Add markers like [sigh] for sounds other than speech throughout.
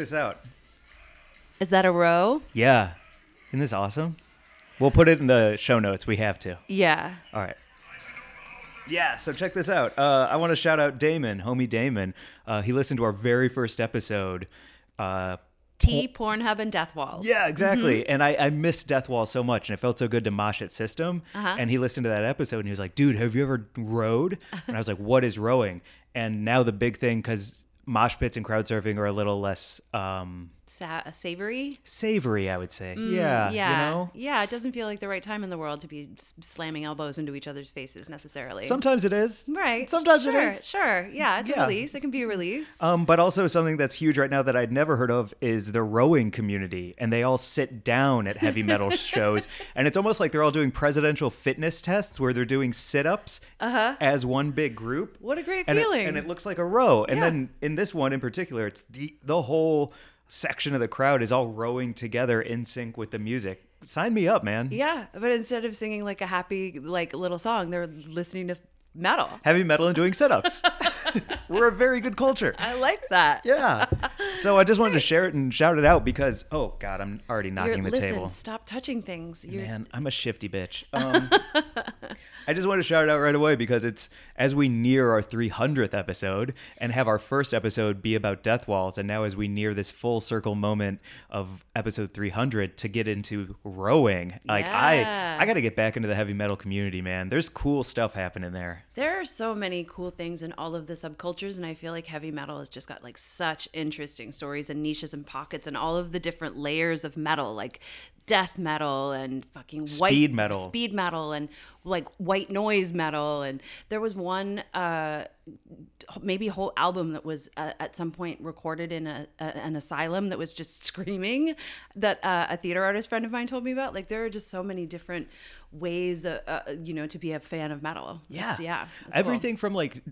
This out. Is that a row? Yeah. Isn't this awesome? We'll put it in the show notes. We have to. Yeah. All right. Yeah, so check this out. Uh, I want to shout out Damon, homie Damon. Uh, he listened to our very first episode. Uh, T, Pornhub, and Death Walls. yeah, exactly. Mm-hmm. And I, I missed Death Wall so much, and it felt so good to mosh at System. Uh-huh. And he listened to that episode, and he was like, "Dude, have you ever rowed?" And I was like, "What is rowing?" And now the big thing, because mosh pits and crowd surfing are a little less um, Sa- savory. savory, I would say. yeah, Mm, Yeah. you know. Yeah, it doesn't feel like the right time in the world to be slamming elbows into each other's faces necessarily. Sometimes it is. Right. Sometimes sure, it is. Sure. Yeah, it's Yeah. a release. It can be a release. Um, but also something that's huge right now that I'd never heard of is the rowing community, and they all sit down at heavy metal [laughs] shows, and it's almost like they're all doing presidential fitness tests where they're doing sit-ups as one big group. Uh-huh. What a great and it- feeling. and it looks like a row. And Yeah. then in this one in particular, it's the the whole section of the crowd is all rowing together in sync with the music. Sign me up, man. yeah, but instead of singing like a happy like little song, they're listening to metal. Heavy metal and doing sit-ups. [laughs] We're a very good culture. I like that. Yeah. So I just wanted to [laughs] share it and shout it out because oh god, I'm already You're, knocking the listen, table. stop touching things. You're, Man, I'm a shifty bitch. [laughs] Um, I just want to shout it out right away because it's as we near our 300th episode and have our first episode be about death walls, and now as we near this full circle moment of episode 300 to get into rowing, like Yeah. I, I got to get back into the heavy metal community, man. There's cool stuff happening there. There are so many cool things in all of the subcultures, and I feel like heavy metal has just got like such interesting stories and niches and pockets, and all of the different layers of metal, like death metal and fucking white Speed metal. speed metal, and like white noise metal. And there was one, uh, maybe a whole album that was uh, at some point recorded in a, a, an asylum that was just [laughs] screaming. That uh, a theater artist friend of mine told me about. Like there are just so many different ways, uh, uh, you know, to be a fan of metal. Yeah, It's- yeah. it's cool. Everything from like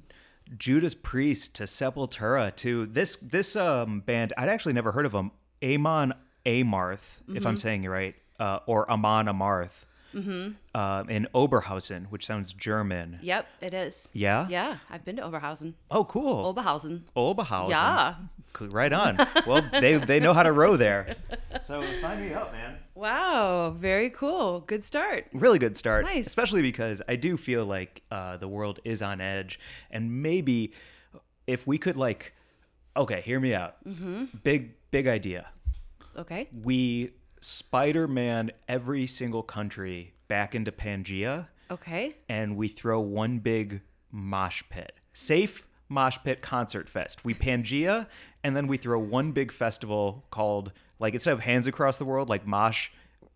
Judas Priest to Sepultura to this this um band I'd actually never heard of them. Amon Amarth, if Mm-hmm. I'm saying it right, uh, or Amon Amarth, mm-hmm. uh, in Oberhausen, which sounds German. Yep, it is. Yeah? Yeah, I've been to Oberhausen. Oh, cool. Oberhausen. Oberhausen. Yeah. Cool, Right on. [laughs] well, they they know how to row there. So sign me up, man. Wow, very cool. Good start. really good start. Nice. Especially because I do feel like uh, the world is on edge, and maybe if we could like, okay, hear me out. Mm-hmm. Big big idea. Okay. We Spider-Man every single country back into Pangea, Okay. and we throw one big mosh pit. Safe mosh pit concert fest. We Pangea, and then we throw one big festival called like instead of hands across the world, like mosh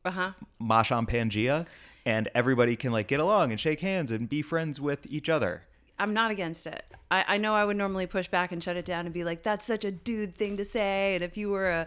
Uh huh. mosh on Pangea, and everybody can like get along and shake hands and be friends with each other. I'm not against it. I, I know I would normally push back and shut it down and be like, that's such a dude thing to say. And if you were a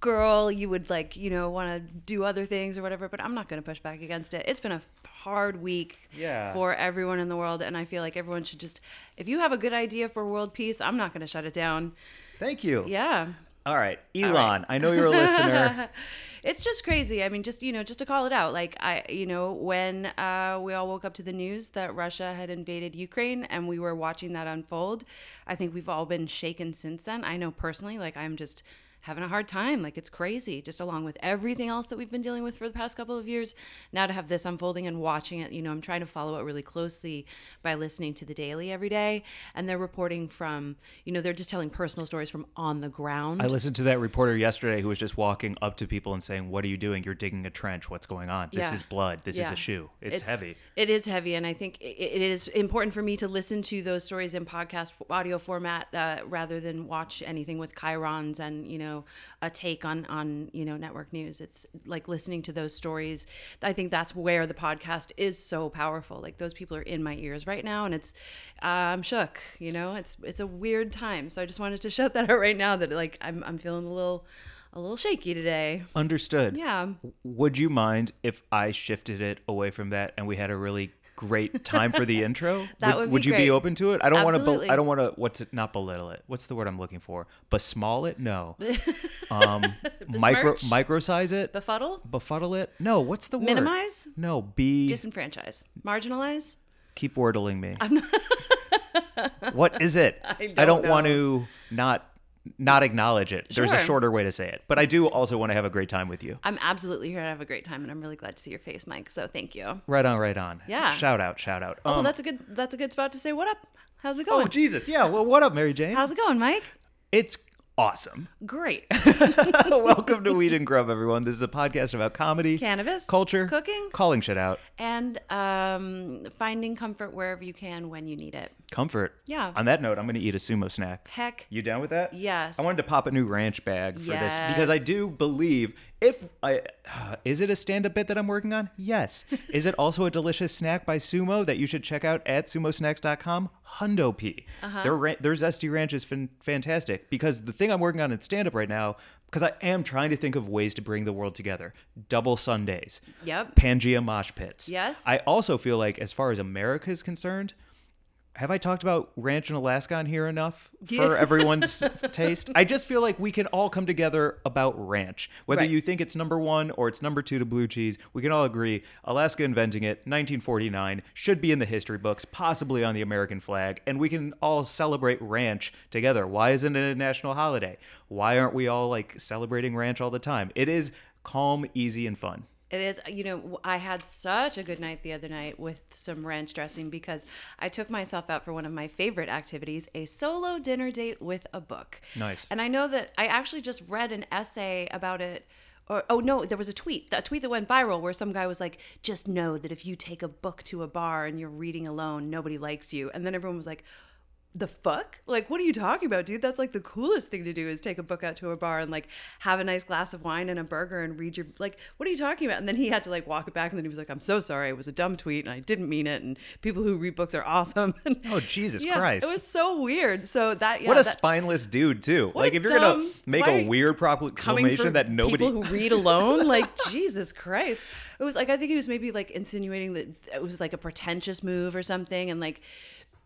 girl, you would like, you know, want to do other things or whatever. But I'm not going to push back against it. It's been a hard week Yeah. for everyone in the world. And I feel like everyone should just, if you have a good idea for world peace, I'm not going to shut it down. Thank you. Yeah. All right, Elon. right. I know you're a listener. [laughs] it's just crazy. I mean, just you know, just to call it out, like I, you know, when uh, we all woke up to the news that Russia had invaded Ukraine and we were watching that unfold, I think we've all been shaken since then. I know personally, like I'm just having a hard time. Like it's crazy, just along with everything else that we've been dealing with for the past couple of years. Now to have this unfolding and watching it, you know, I'm trying to follow it really closely by listening to the Daily every day, and they're reporting from, you know, they're just telling personal stories from on the ground. I listened to that reporter yesterday who was just walking up to people and saying, "What are you doing? You're digging a trench. What's going on? This Yeah. is blood. This is a shoe. It's, heavy." It is heavy, and I think i- it is important for me to listen to those stories in podcast audio format uh, rather than watch anything with chyrons and you know know a take on on you know network news. It's like listening to those stories. I think that's where the podcast is so powerful. Like those people are in my ears right now, and it's uh, I'm shook. You know, it's it's a weird time. So I just wanted to [laughs] shout that out right now that like I'm I'm feeling a little a little shaky today. Understood. Yeah. Would you mind if I shifted it away from that and we had a really great time for the [laughs] intro? That would be would you great. be open to it? I don't want to. Be- I don't want to. What's it? Not belittle it. What's the word I'm looking for? Besmall it? No. [laughs] Um, micro microsize it. Befuddle, Befuddle it? No. What's the word? minimize, No. Be. disenfranchise, marginalize. keep wordling me. what is it? [laughs] I I don't don't want to not not acknowledge it. There's a shorter way to say it, but I do also want to have a great time with you. I'm absolutely here to have a great time, and I'm really glad to see your face, Mike. So thank you. Oh, Right on, right on. Yeah. Shout out, shout out. Oh, Um, that's a good that's a good spot to say what up. How's it going? oh Jesus, yeah. Well, what up, Mary Jane? How's it going, Mike? it's awesome. Great. [laughs] Welcome to Weed and Grub, everyone. This is a podcast about comedy, Cannabis, culture, cooking, calling shit out, and um, finding comfort wherever you can when you need it. comfort. Yeah. On that note, I'm going to eat a sumo snack. Heck, You down with that? Yes. I wanted to pop a new ranch bag for this because I do believe if I [sighs] is it a stand-up bit that I'm working on? Yes. [laughs] is it also a delicious snack by Sumo that you should check out at sumosnacks.com? Hundo P. Uh-huh. Their their zesty ranch is fan- fantastic because the thing I'm working on in stand-up right now because I am trying to think of ways to bring the world together. Double Sundays. Yep. Pangea mosh pits. Yes. I also feel like as far as America is concerned, have I talked about ranch in Alaska on here enough for everyone's [laughs] taste? I just feel like we can all come together about ranch. Whether Right. you think it's number one or it's number two to blue cheese, we can all agree Alaska inventing it, 1949, should be in the history books, possibly on the American flag, and we can all celebrate ranch together. Why isn't it a national holiday? Why aren't we all like celebrating ranch all the time? It is calm, easy, and fun. It is, you know, I had such a good night the other night with some ranch dressing because I took myself out for one of my favorite activities, a solo dinner date with a book. Nice. And I know that I actually just read an essay about it. Or, oh no, there was a tweet, a tweet that went viral where some guy was like, just know that if you take a book to a bar and you're reading alone, nobody likes you. And then everyone was like, the fuck? Like, what are you talking about, dude? That's like the coolest thing to do is take a book out to a bar and like have a nice glass of wine and a burger and read your like, what are you talking about? And then he had to like walk it back and then he was like, I'm so sorry, it was a dumb tweet and I didn't mean it. And people who read books are awesome. [laughs] And Oh, Jesus yeah, Christ. it was so weird. So that yeah, what a that, spineless dude too. Like if you're gonna make why a weird proclamation that nobody people who [laughs] read alone like jesus christ it was like i think he was maybe like insinuating that it was like a pretentious move or something and like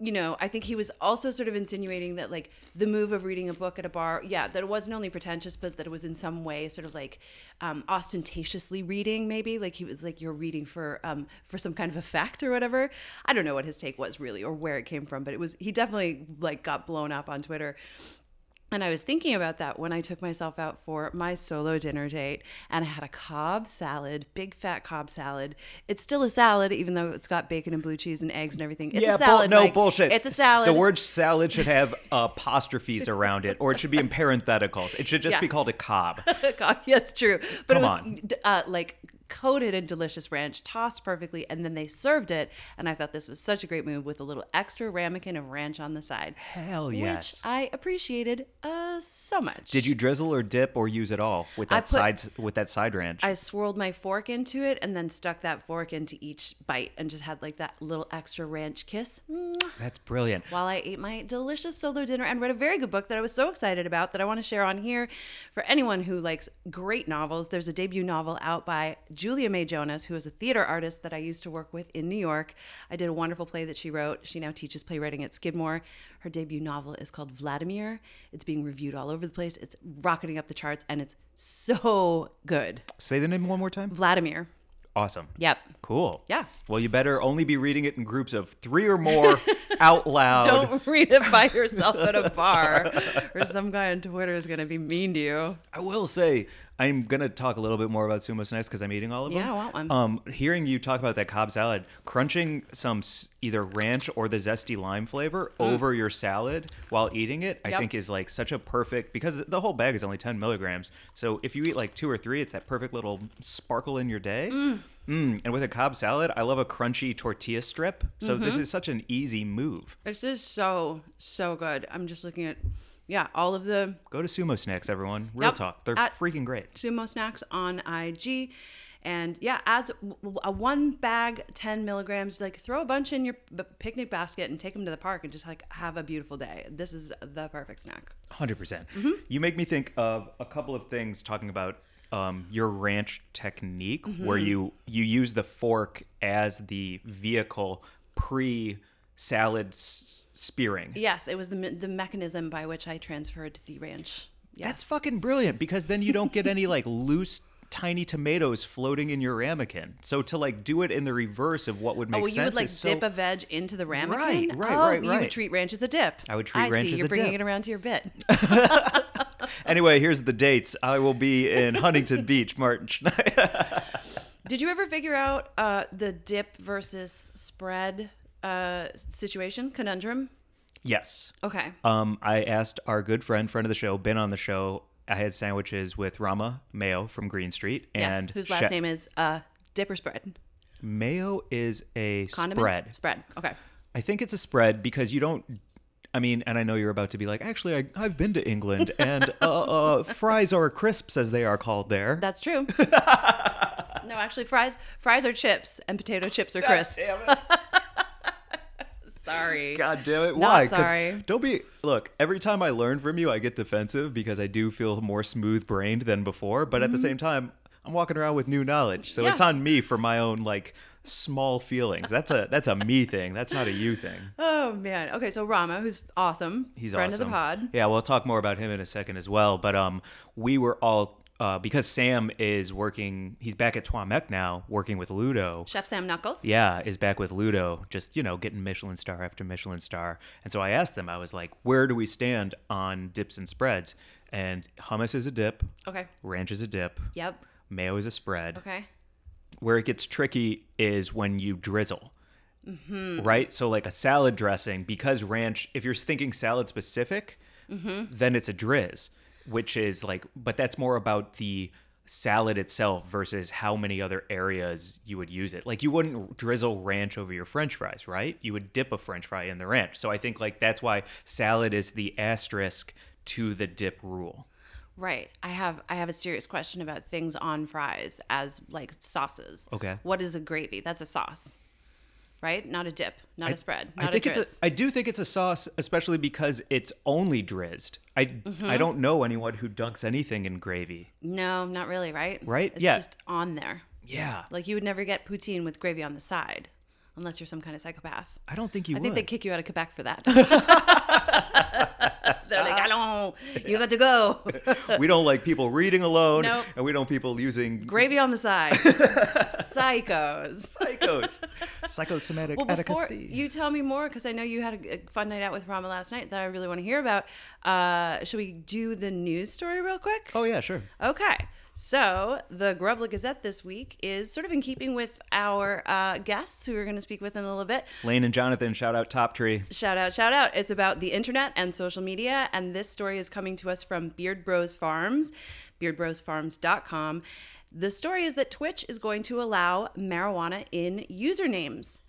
you know i think he was also sort of insinuating that like the move of reading a book at a bar yeah that it wasn't only pretentious but that it was in some way sort of like um, ostentatiously reading maybe. Like he was like you're reading for um, for some kind of effect or whatever. I don't know what his take was really or where it came from but it was he definitely like got blown up on twitter and I was thinking about that when I took myself out for my solo dinner date and I had a Cobb salad, big fat Cobb salad. It's still a salad, even though it's got bacon and blue cheese and eggs and everything. It's yeah, a salad. bull- no Mike. bullshit. It's a salad. The word salad should have apostrophes around it, or it should be in parentheticals. It should just Yeah. be called a cob. [laughs] God, yeah, it's true. But Come it was uh, like coated in delicious ranch, tossed perfectly, and then they served it. And I thought this was such a great move with a little extra ramekin of ranch on the side. Hell yes. Which I appreciated uh, so much. Did you drizzle or dip or use it all with that put- sides with that side ranch? I swirled my fork into it and then stuck that fork into each bite and just had like that little extra ranch kiss That's brilliant. while I ate my delicious solo dinner and read a very good book that I was so excited about that I want to share on here for anyone who likes great novels. There's a debut novel out by Julia May Jonas, who is a theater artist that I used to work with in New York. I did a wonderful play that she wrote. She now teaches playwriting at Skidmore. Her debut novel is called Vladimir. It's being reviewed all over the place. It's rocketing up the charts and it's so good. Say the name one more time. Vladimir. Awesome. Yep. Cool. Yeah. Well, you better only be reading it in groups of three or more [laughs] out loud. Don't read it by yourself at a bar, [laughs] or some guy on Twitter is going to be mean to you. I will say I'm gonna talk a little bit more about sumo snacks because I'm eating all of them. Yeah, I want one. Um, hearing you talk about that Cobb salad, crunching some s- either ranch or the zesty lime flavor over your salad while eating it, I Mm. Yep. think is like such a perfect because the whole bag is only 10 milligrams. So if you eat like two or three, it's that perfect little sparkle in your day. Mm. And with a Cobb salad, I love a crunchy tortilla strip. So Mm-hmm. this is such an easy move. This is so so good. I'm just looking at yeah, all of the Go to Sumo Snacks, everyone. Real Yep. talk. They're freaking great. sumo snacks on IG. And yeah, adds a one bag, 10 milligrams. Like throw a bunch in your picnic basket and take them to the park and just like have a beautiful day. This is the perfect snack. 100%. percent Mm-hmm. You make me think of a couple of things talking about um, your ranch technique Mm-hmm. where you you use the fork as the vehicle pre salad s- spearing. Yes, it was the, me- the mechanism by which I transferred the ranch. Yes. That's fucking brilliant because then you don't get any like loose tiny tomatoes floating in your ramekin. So to like do it in the reverse of what would make Oh, well, sense you would like is so- dip a veg into the ramekin? Right, right, oh, right, You would treat ranch as a dip. I would treat I ranch see. as You're a bringing dip. it around to your bit. [laughs] [laughs] Anyway, here's the dates. I will be in Huntington [laughs] Beach, March. Did you ever figure out uh, the dip versus spread uh, situation conundrum? yes. Okay. Um, I asked our good friend, friend of the show, been on the show. I had sandwiches with Rama Mayo from Green Street, and yes. Whose last Chef- name is uh, dip or spread? Mayo is a Condiment? spread. Spread. Okay. I think it's a spread because you don't. I mean, and I know you're about to be like, actually, I, I've been to England, [laughs] and uh, uh, fries are crisps, as they are called there. That's true. [laughs] no, actually, fries fries are chips, and potato chips are crisps. [laughs] Sorry. [laughs] God damn it! Why? 'Cause sorry. Don't be. Look, every time I learn from you, I get defensive because I do feel more smooth brained than before. But at the same time, I'm walking around with new knowledge, so Mm-hmm. Yeah. it's on me for my own like small feelings. That's a that's a me thing. That's not a you thing. [laughs] Oh man. Okay, so Rama, who's awesome, He's friend awesome. of the pod. Yeah, we'll talk more about him in a second as well. But um, we were all uh, because Sam is working. He's back at Trois Mec now, working with Ludo. Chef Sam Knuckles. Yeah, is back with Ludo, just you know, getting Michelin star after Michelin star. And so I asked them, I was like, where do we stand on dips and spreads? And hummus is a dip, Okay. ranch is a dip, Yep. mayo is a spread. Okay. Where it gets tricky is when you drizzle. Mm-hmm. Right? So, like a salad dressing, because ranch, if you're thinking salad specific, Mm-hmm. then it's a drizz, which is like, but that's more about the salad itself versus how many other areas you would use it. Like, you wouldn't drizzle ranch over your french fries, right? You would dip a french fry in the ranch. So, I think like that's why salad is the asterisk to the dip rule. Right. I have I have a serious question about things on fries as like sauces. Okay. What is a gravy? That's a sauce. Right? Not a dip, not a spread, not I think a it's drizz. a. I do think it's a sauce, especially because it's only drizzed. I Mm-hmm. I don't know anyone who dunks anything in gravy. no, not really, right? Right? It's Yeah. just on there. Yeah, Like you would never get poutine with gravy on the side unless you're some kind of psychopath. I don't think you I would. think they kick you out of Quebec for that. [laughs] [laughs] They're like, "Allons, [laughs] you got to go." [laughs] we don't like people reading alone, Nope. and we don't people using Gravy on the side. [laughs] Psychos. psychos, psychosomatic Well, you tell me more, because I know you had a, a fun night out with Rama last night that I really want to hear about. Uh, should we do the news story real quick? oh yeah, sure. Okay. So the Grubla Gazette this week is sort of in keeping with our uh, guests who we're going to speak with in a little bit. Lane and Jonathan, shout out Top Tree. Shout out, shout out. It's about the internet and social media. And this story is coming to us from Beard Bros Farms, beardbrosfarms.com. The story is that Twitch is going to allow marijuana in usernames.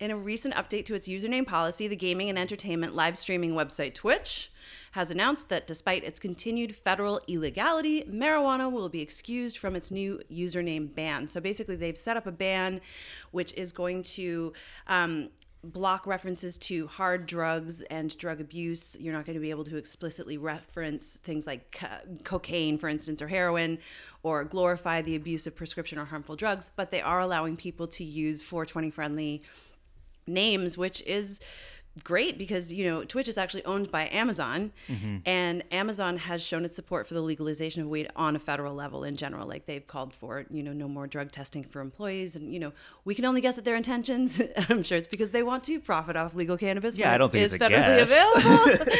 In a recent update to its username policy, the gaming and entertainment live streaming website Twitch has announced that despite its continued federal illegality, marijuana will be excused from its new username ban. So basically, they've set up a ban which is going to um, block references to hard drugs and drug abuse. You're not going to be able to explicitly reference things like co- cocaine, for instance, or heroin, or glorify the abuse of prescription or harmful drugs, but they are allowing people to use 420 friendly names, which is great because you know Twitch is actually owned by Amazon, and Amazon has shown its support for the legalization of weed on a federal level in general. Like they've called for you know no more drug testing for employees, and you know we can only guess at their intentions. [laughs] I'm sure it's because they want to profit off legal cannabis. Yeah, I don't think it's a federally guess. available.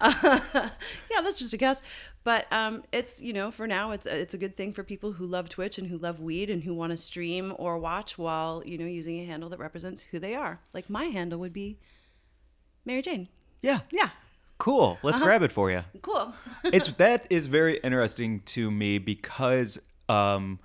Uh, [laughs] [laughs] yeah, that's just a guess. But um, it's you know for now it's it's a good thing for people who love Twitch and who love weed and who want to stream or watch while you know using a handle that represents who they are. Like my handle would be Mary Jane. Yeah, Yeah, cool. Let's Uh-huh. grab it for you. cool. [laughs] it's that is very interesting to me because um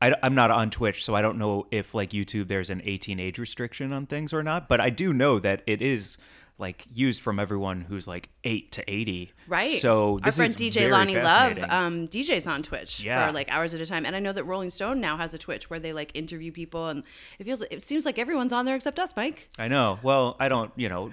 I, am not on Twitch, so I don't know if like YouTube there's an 18 age restriction on things or not. But I do know that it is like used from everyone who's like eight to eighty. Right. So our this friend is DJ Lonnie Love um, DJs on Twitch Yeah. for like hours at a time, and I know that Rolling Stone now has a Twitch where they like interview people, and it feels it seems like everyone's on there except us, Mike. I know. Well, I don't. You know,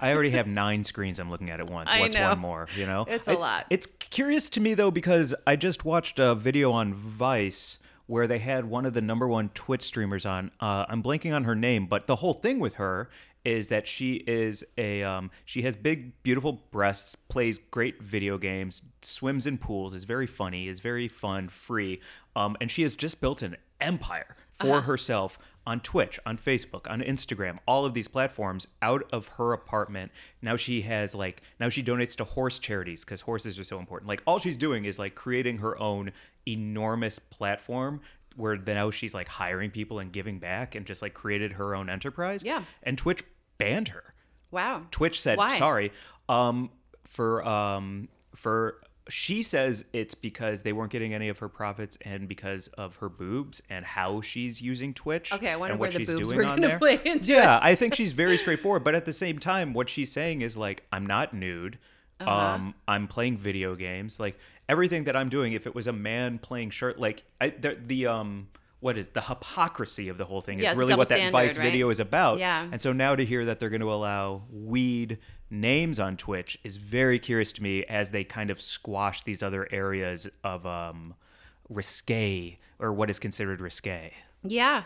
I already have nine screens I'm looking at at once. [laughs] I What's know. one more? You know, It's a It- lot. It's curious to me though because I just watched a video on Vice where they had one of the number one Twitch streamers on. Uh, I'm blanking on her name, but the whole thing with her is that she is a um, she has big beautiful breasts plays great video games swims in pools is very funny is very fun free um, and she has just built an empire for herself on Twitch, on Facebook, on Instagram, all of these platforms out of her apartment. Now she has like now she donates to horse charities because horses are so important. Like all she's doing is like creating her own enormous platform where now she's like hiring people and giving back and just like created her own enterprise. Yeah. And Twitch banned her. Wow. Twitch said Why? sorry. Um for um for she says it's because they weren't getting any of her profits and because of her boobs and how she's using Twitch. Okay, I wonder and where what the she's boobs doing were on there. play into yeah, I think she's very [laughs] straightforward, but at the same time, what she's saying is like, I'm not nude. Uh-huh. Um, I'm playing video games. Like everything that I'm doing, if it was a man playing shirt, like I, the, the um, what is the hypocrisy of the whole thing Yeah, is really what that standard, Vice right? video is about. Yeah. And so now to hear that they're going to allow weed names on Twitch is very curious to me as they kind of squash these other areas of um, risque or what is considered risque. Yeah.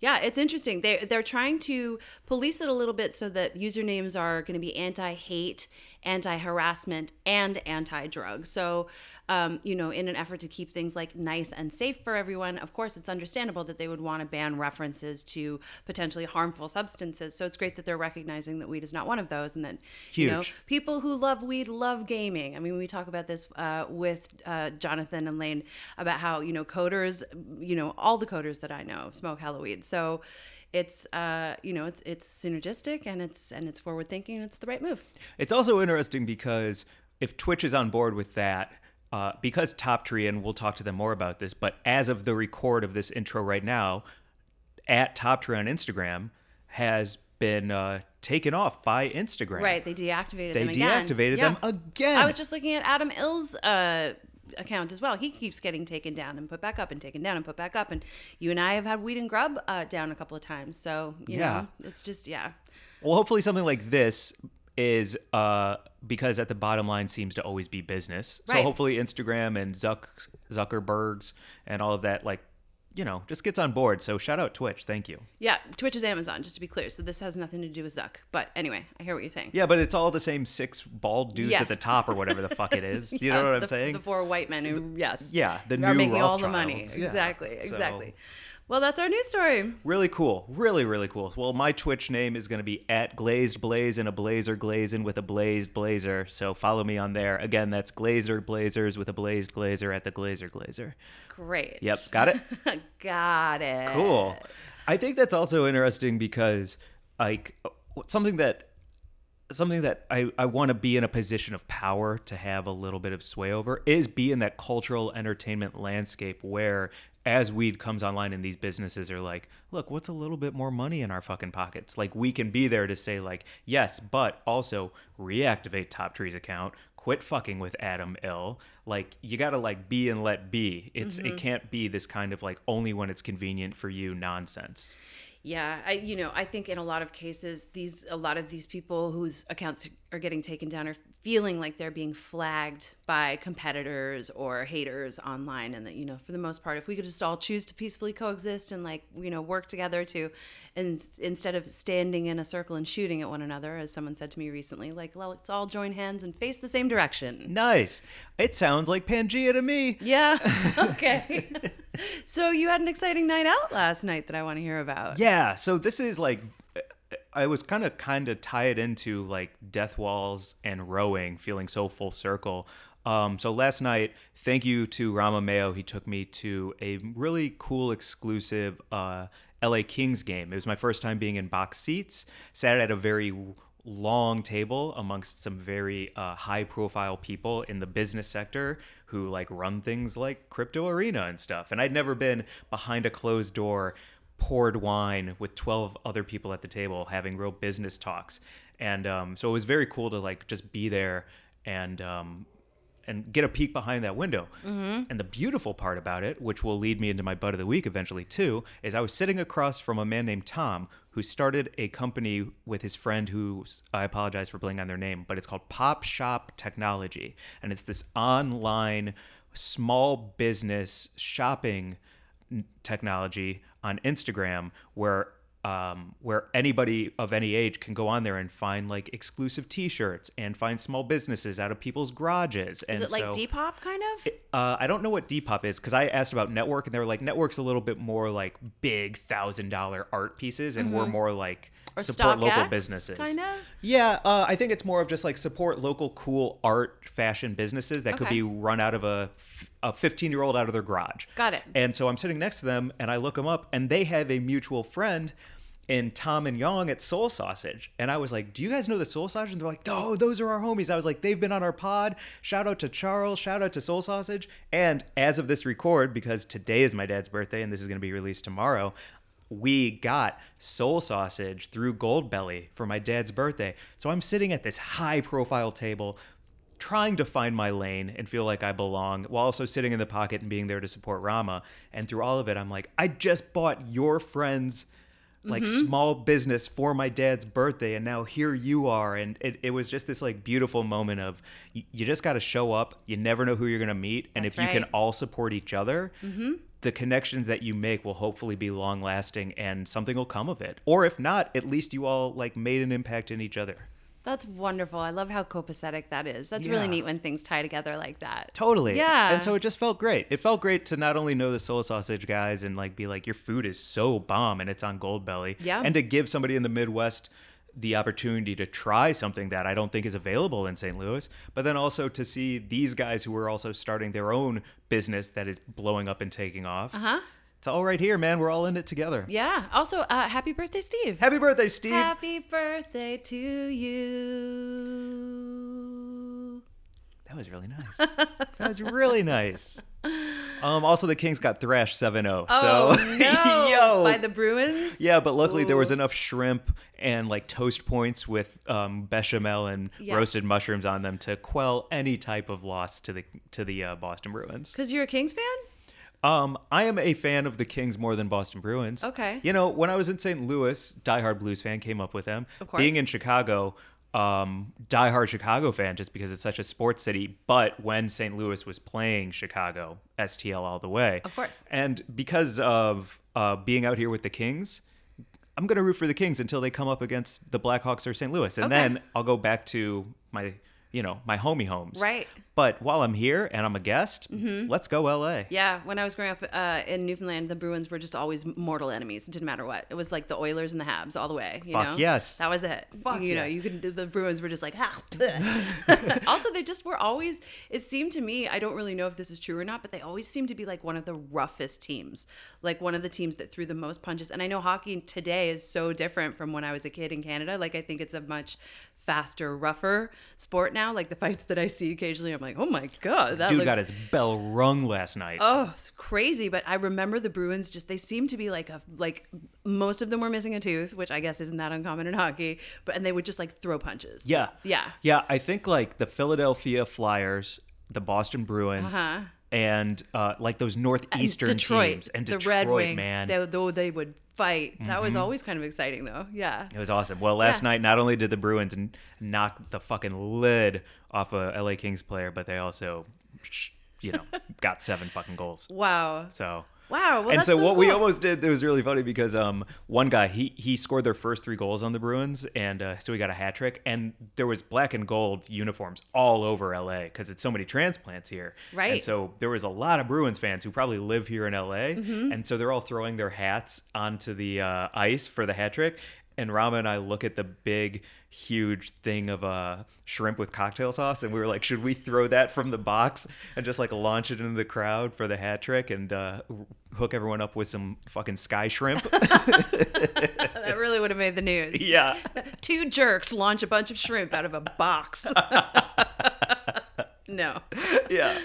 Yeah, it's interesting. They they're trying to police it a little bit so that usernames are going to be anti-hate, anti-harassment, and anti-drug. So, um, you know, in an effort to keep things like nice and safe for everyone, of course, it's understandable that they would want to ban references to potentially harmful substances. So it's great that they're recognizing that weed is not one of those, and that you know people who love weed love gaming. I mean, we talk about this uh, with uh, Jonathan and Lane about how you know coders, you know, all the coders that I know smoke hella weed. So it's uh, you know it's it's synergistic and it's and it's forward thinking it's the right move. It's also interesting because if Twitch is on board with that, uh, because Top Tree, and we'll talk to them more about this, but as of the record of this intro right now, at Top Tree on Instagram has been uh, taken off by Instagram. Right? They deactivated They them again. They deactivated Yeah. them again. I was just looking at Adam Ill's uh, account as well. He keeps getting taken down and put back up and taken down and put back up. And you and I have had Weed and Grub uh, down a couple of times. So you Yeah. know, it's just yeah. Well, hopefully something like this is uh, because at the bottom line seems to always be business. So Right. hopefully Instagram and Zuck Zuckerbergs and all of that, like, you know, just gets on board. So shout out Twitch. Thank you. Yeah, Twitch is Amazon, just to be clear. So this has nothing to do with Zuck. But anyway, I hear what you're saying. Yeah, but it's all the same six bald dudes Yes. at the top or whatever the fuck it [laughs] is. You know what I'm saying? The four white men who, yes. yeah, the are new making all the money. Yeah. Exactly, So- exactly. Well, that's our news story. Really cool. Really, really cool. Well, my Twitch name is going to be at Glazed Blaze and a Blazer Glazing with a Blazed Blazer. So follow me on there. Again, that's Glazer Blazers with a Blazed Glazer at the Glazer Glazer. Great. Yep, got it? [laughs] Got it. Cool. I think that's also interesting because like something that something that I, I want to be in a position of power to have a little bit of sway over is be in that cultural entertainment landscape where as weed comes online and these businesses are like, look, what's a little bit more money in our fucking pockets? Like we can be there to say like, yes, but also reactivate Top Tree's account, quit fucking with Adam Ill. Like you got to like be and let be. It's it mm-hmm. can't be this kind of like only when it's convenient for you nonsense. Yeah, I you know I think in a lot of cases these a lot of these people whose accounts are getting taken down or feeling like they're being flagged by competitors or haters online, and that you know for the most part, if we could just all choose to peacefully coexist and like you know work together to, and instead of standing in a circle and shooting at one another, as someone said to me recently, like well, let's all join hands and face the same direction. Nice. It sounds like Pangea to me. Yeah. [laughs] Okay. so you had an exciting night out last night that I want to hear about. Yeah, so this is like I was kind of kind of tied into like death walls and rowing, feeling so full circle. Um, so last night, thank you to Rama Mayo. He took me to a really cool, exclusive uh, LA Kings game. It was my first time being in box seats. Sat at a very long table amongst some very uh, high profile people in the business sector who like run things like crypto arena and stuff and i'd never been behind a closed door poured wine with 12 other people at the table having real business talks. And um, so it was very cool to like just be there and um, and get a peek behind that window. And the beautiful part about it, which will lead me into my butt of the week eventually too, is I was sitting across from a man named Tom who started a company with his friend who I apologize for blanking on their name, but it's called Pop Shop Technology. And it's this online small business shopping technology on Instagram where um, where anybody of any age can go on there and find like exclusive T-shirts and find small businesses out of people's garages. And Is it like so, Depop kind of? uh, I don't know what Depop is because I asked about Network and they were like Network's a little bit more like big thousand dollar art pieces and we're more like Or support local businesses. kind of? Yeah, uh, I think it's more of just like support local cool art fashion businesses that could be run out of a a 15 year old out of their garage. Got it. And so I'm sitting next to them and I look them up and they have a mutual friend in Tom and Yong at Soul Sausage. And I was like, Do you guys know the Soul Sausage? And they're like, Oh, those are our homies. I was like, They've been on our pod. Shout out to Charles. Shout out to Soul Sausage. And as of this record, because today is my dad's birthday and this is going to be released tomorrow, we got soul sausage through Goldbelly for my dad's birthday. So I'm sitting at this high profile table trying to find my lane and feel like I belong while also sitting in the pocket and being there to support Rama. And through all of it, I'm like, I just bought your friend's like mm-hmm. small business for my dad's birthday and now here you are. And it, it was just this like beautiful moment of you, you just got to show up. You never know who you're going to meet. And That's if you can all support each other mm-hmm. the connections that you make will hopefully be long lasting and something will come of it. Or if not at least you all like made an impact in each other That's wonderful. I love how copacetic that is. That's really neat when things tie together like that. Totally. Yeah. And so it just felt great. It felt great to not only know the soul sausage guys and like be like, your food is so bomb and it's on Goldbelly. Yeah. And to give somebody in the Midwest the opportunity to try something that I don't think is available in St. Louis, but then also to see these guys who are also starting their own business that is blowing up and taking off. Uh Uh-huh. It's all right here, man. We're all in it together. Yeah. Also, uh, happy birthday, Steve. Happy birthday, Steve. Happy birthday to you. That was really nice. that was really nice. Um, also, the Kings got thrashed 7 0. Oh, so, [laughs] no. yo. By the Bruins? Yeah, but luckily there was enough shrimp and like toast points with um, bechamel and Yes. roasted mushrooms on them to quell any type of loss to the to the uh, Boston Bruins. Because you're a Kings fan? Um, I am a fan of the Kings more than Boston Bruins. Okay. You know, when I was in St. Louis, diehard Blues fan came up with them. Of course. Being in Chicago, um, diehard Chicago fan just because it's such a sports city. But when St. Louis was playing Chicago, STL all the way. Of course. And because of uh, being out here with the Kings, I'm going to root for the Kings until they come up against the Blackhawks or St. Louis. And Okay. then I'll go back to my, you know, my homie homes. Right. But while I'm here and I'm a guest, let's go LA. Yeah, when I was growing up uh, in Newfoundland, the Bruins were just always mortal enemies. It didn't matter what. It was like the Oilers and the Habs all the way. You Fuck know? yes. That was it. Fuck you know, you could. The Bruins were just like. Ah, [laughs] [laughs] also, they just were always. It seemed to me. I don't really know if this is true or not, but they always seemed to be like one of the roughest teams, like one of the teams that threw the most punches. And I know hockey today is so different from when I was a kid in Canada. Like I think it's a much faster, rougher sport now. Like the [laughs] fights that I see occasionally, I'm like, oh my god, that Dude looks got his bell rung last night. Oh, it's crazy. But I remember the Bruins just they seemed to be like a like most of them were missing a tooth, which I guess isn't that uncommon in hockey. But and they would just like throw punches. yeah. Yeah. Yeah. I think like the Philadelphia Flyers, the Boston Bruins, Uh-huh. And uh, like those northeastern Detroit, teams and the Detroit, Red Wings, man. they, though they would fight. That was always kind of exciting, though. Yeah. It was awesome. Well, last Yeah. night, not only did the Bruins n- knock the fucking lid off a LA Kings player, but they also, you know, [laughs] got seven fucking goals. Wow. So. Wow. Well, and that's so, so what we almost did it was really funny because um one guy he he scored their first three goals on the Bruins and uh, so he got a hat trick and there was black and gold uniforms all over LA because it's so many transplants here Right. and so there was a lot of Bruins fans who probably live here in LA Mm-hmm. and so they're all throwing their hats onto the uh, ice for the hat trick and Rama and I look at the big, huge thing of uh, shrimp with cocktail sauce, and we were like, should we throw that from the box and just like launch it into the crowd for the hat trick and uh, hook everyone up with some fucking sky shrimp? [laughs] that really would have made the news. yeah. [laughs] Two jerks launch a bunch of shrimp out of a box. [laughs] No. [laughs] yeah,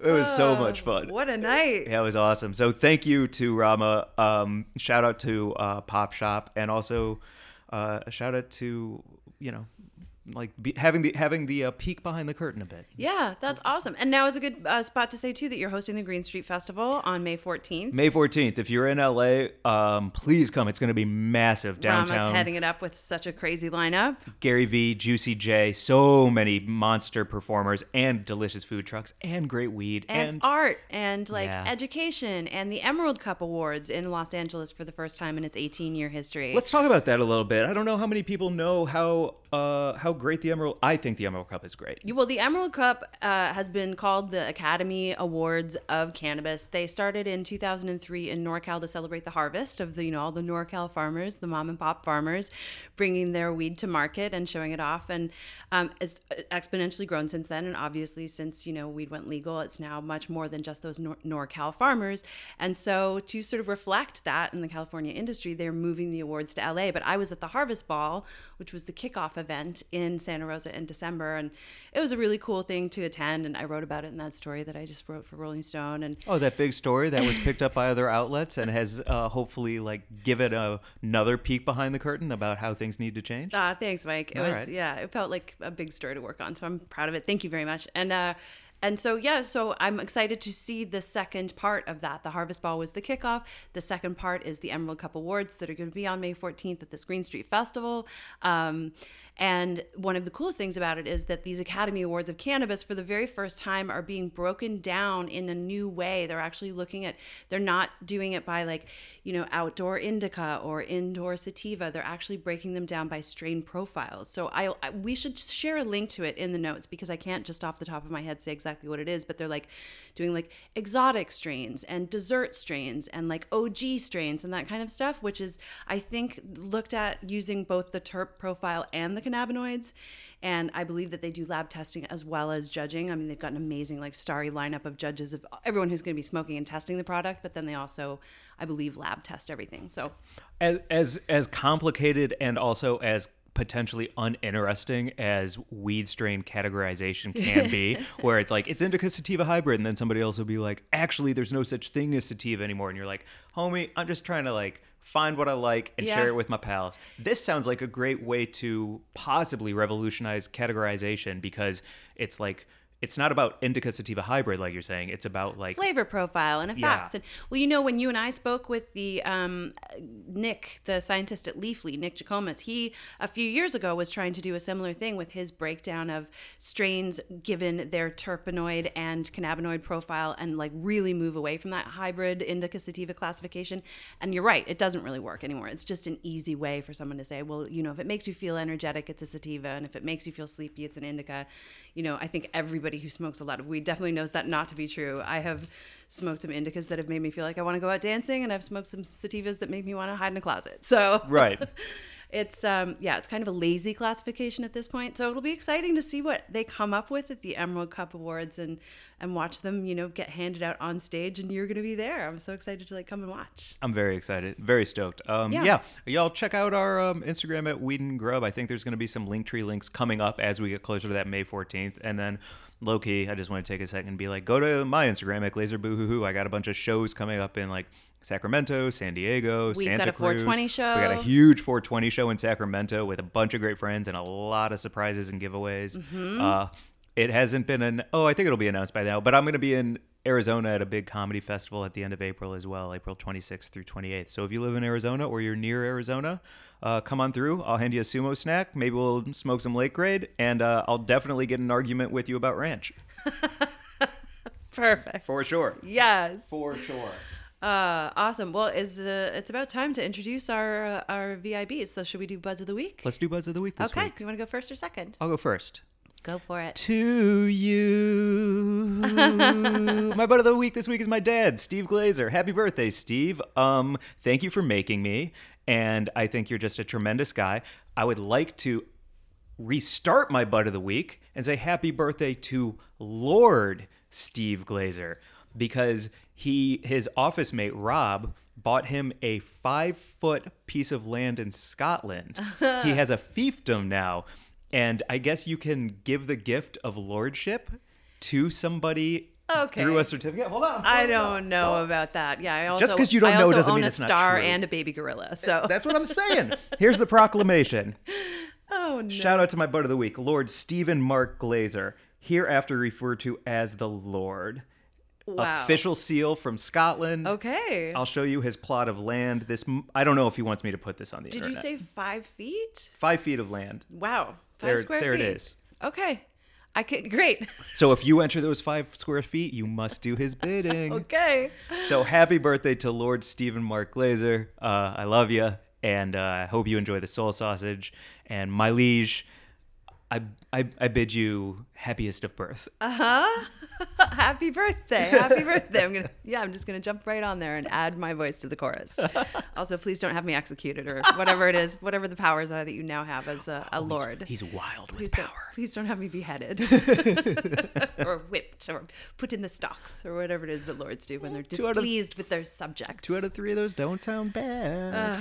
it was so much fun. What a night. Yeah, it was awesome. So thank you to Rama. Um, shout out to uh, Pop Shop, and also uh, a shout out to you know, like be, having the having the uh, peek behind the curtain a bit. Yeah, that's awesome. And now is a good uh, spot to say too that you're hosting the Green Street Festival on May 14th. May fourteenth. If you're in LA, um, please come. It's going to be massive downtown. Rama's heading it up with such a crazy lineup. Gary V, Juicy J, so many monster performers and delicious food trucks and great weed and, art and like Yeah. education and the Emerald Cup Awards in Los Angeles for the first time in its 18 year history. Let's talk about that a little bit. I don't know how many people know how uh, how great the Emerald. I think the Emerald Cup is great. Well, the Emerald Cup uh, has been called the Academy Awards of Cannabis. They started in 2003 in NorCal to celebrate the harvest of the, you know, all the NorCal farmers, the mom and pop farmers, bringing their weed to market and showing it off. And um, it's exponentially grown since then. And obviously, since you know weed went legal, it's now much more than just those Nor- NorCal farmers. And so, to sort of reflect that in the California industry, they're moving the awards to LA. But I was at the Harvest Ball, which was the kickoff event in Santa Rosa in December, and it was a really cool thing to attend. And I wrote about it in that story that I just wrote for Rolling Stone. And Oh, that big story that was picked up by other outlets and has uh, hopefully like given a, another peek behind the curtain about how things need to change. Ah, thanks, Mike. It All was right. yeah, it felt like a big story to work on, so I'm proud of it. Thank you very much. And uh and so yeah, so I'm excited to see the second part of that. The Harvest Ball was the kickoff. The second part is the Emerald Cup Awards that are going to be on May 14th at the green Street Festival. Um, and one of the coolest things about it is that these Academy Awards of Cannabis, for the very first time, are being broken down in a new way. They're actually looking at, they're not doing it by like, you know, outdoor indica or indoor sativa. They're actually breaking them down by strain profiles. So I, I we should share a link to it in the notes because I can't just off the top of my head say exactly what it is, but they're like doing like exotic strains and dessert strains and like OG strains and that kind of stuff, which is, I think, looked at using both the terp profile and the cannabinoids. And I believe that they do lab testing as well as judging. I mean, they've got an amazing, like, starry lineup of judges of everyone who's going to be smoking and testing the product, but then they also, I believe, lab test everything. So, As as as complicated and also as potentially uninteresting as weed strain categorization [laughs] can be, where it's like it's indica sativa hybrid, and then somebody else will be like, actually, there's no such thing as sativa anymore, and you're like, homie, I'm just trying to like find what I like and Yeah. share it with my pals. This sounds like a great way to possibly revolutionize categorization because it's like it's not about indica sativa hybrid like you're saying. It's about like flavor profile and effects. Yeah. And well, you know, when you and I spoke with the um, Nick, the scientist at Leafly, Nick Jikomes, he a few years ago was trying to do a similar thing with his breakdown of strains given their terpenoid and cannabinoid profile, and like really move away from that hybrid indica sativa classification. And you're right, it doesn't really work anymore. It's just an easy way for someone to say, well, you know, if it makes you feel energetic, it's a sativa, and if it makes you feel sleepy, it's an indica. You know, I think everybody who smokes a lot of weed definitely knows that not to be true. I have smoked some indicas that have made me feel like I want to go out dancing, and I've smoked some sativas that make me want to hide in a closet. So Right. [laughs] it's um yeah, it's kind of a lazy classification at this point. So it'll be exciting to see what they come up with at the Emerald Cup Awards and and watch them, you know, get handed out on stage and you're gonna be there. I'm so excited to like come and watch. I'm very excited, very stoked. Um, yeah. Yeah. y'all check out our um, Instagram at Weed and Grub. I think there's going to be some link tree links coming up as we get closer to that May 14th. And then, low key, I just want to take a second and be like, go to my Instagram at Glazer Boohoo. I got a bunch of shows coming up in like Sacramento, San Diego, We've Santa got a Cruz. 420 We got a huge 420 show in Sacramento with a bunch of great friends and a lot of surprises and giveaways. Mm-hmm. Uh, it hasn't been an oh, I think it'll be announced by now, but I'm going to be in Arizona at a big comedy festival at the end of April as well, April 26th through 28th. So if you live in Arizona or you're near Arizona, uh, come on through. I'll hand you a sumo snack. Maybe we'll smoke some late grade, and uh, I'll definitely get an argument with you about ranch [laughs] Perfect. for sure. Yes. For sure. Uh, awesome. Well, is uh, it's about time to introduce our uh, our VIBs. So should we do buds of the week? Let's do buds of the week this okay. week. You want to go first or second? I'll go first. Go for it. to you. [laughs] my butt of the week this week is my dad, Steve Glazer. Happy birthday, Steve. Um, thank you for making me, and I think you're just a tremendous guy. I would like to restart my butt of the week and say happy birthday to Lord Steve Glazer because he his office mate Rob bought him a five foot piece of land in Scotland. [laughs] he has a fiefdom now, and I guess you can give the gift of lordship to somebody Okay. through a certificate. Hold on. I don't know about that. Yeah, I also 'cause you don't I know doesn't own mean a it's not true. star and a baby gorilla. So That's what I'm saying. Here's the proclamation. [laughs] oh no. Shout out to my butt of the week, Lord Stephen Mark Glazer, hereafter referred to as the Lord. wow. Official seal from Scotland. Okay. I'll show you his plot of land. This I don't know if he wants me to put this on the air. Did you say five feet? five feet of land? Wow. Five There- there it feet. is. Okay. I can great. So if you enter those five square feet, you must do his bidding. [laughs] okay. So happy birthday to Lord Stephen Mark Glazer. Uh, I love you, and uh, I hope you enjoy the soul sausage. And my liege, I, I I bid you happiest of birth. [laughs] Happy birthday. Happy birthday. I'm to Yeah, I'm just going to jump right on there and add my voice to the chorus. [laughs] also, please don't have me executed or whatever it is, whatever the powers are that you now have as a, a lord. He's wild with Please don't, power. please don't have me beheaded [laughs] or whipped or put in the stocks or whatever it is that lords do when they're out of- displeased with their subjects. Two out of three of those don't sound bad.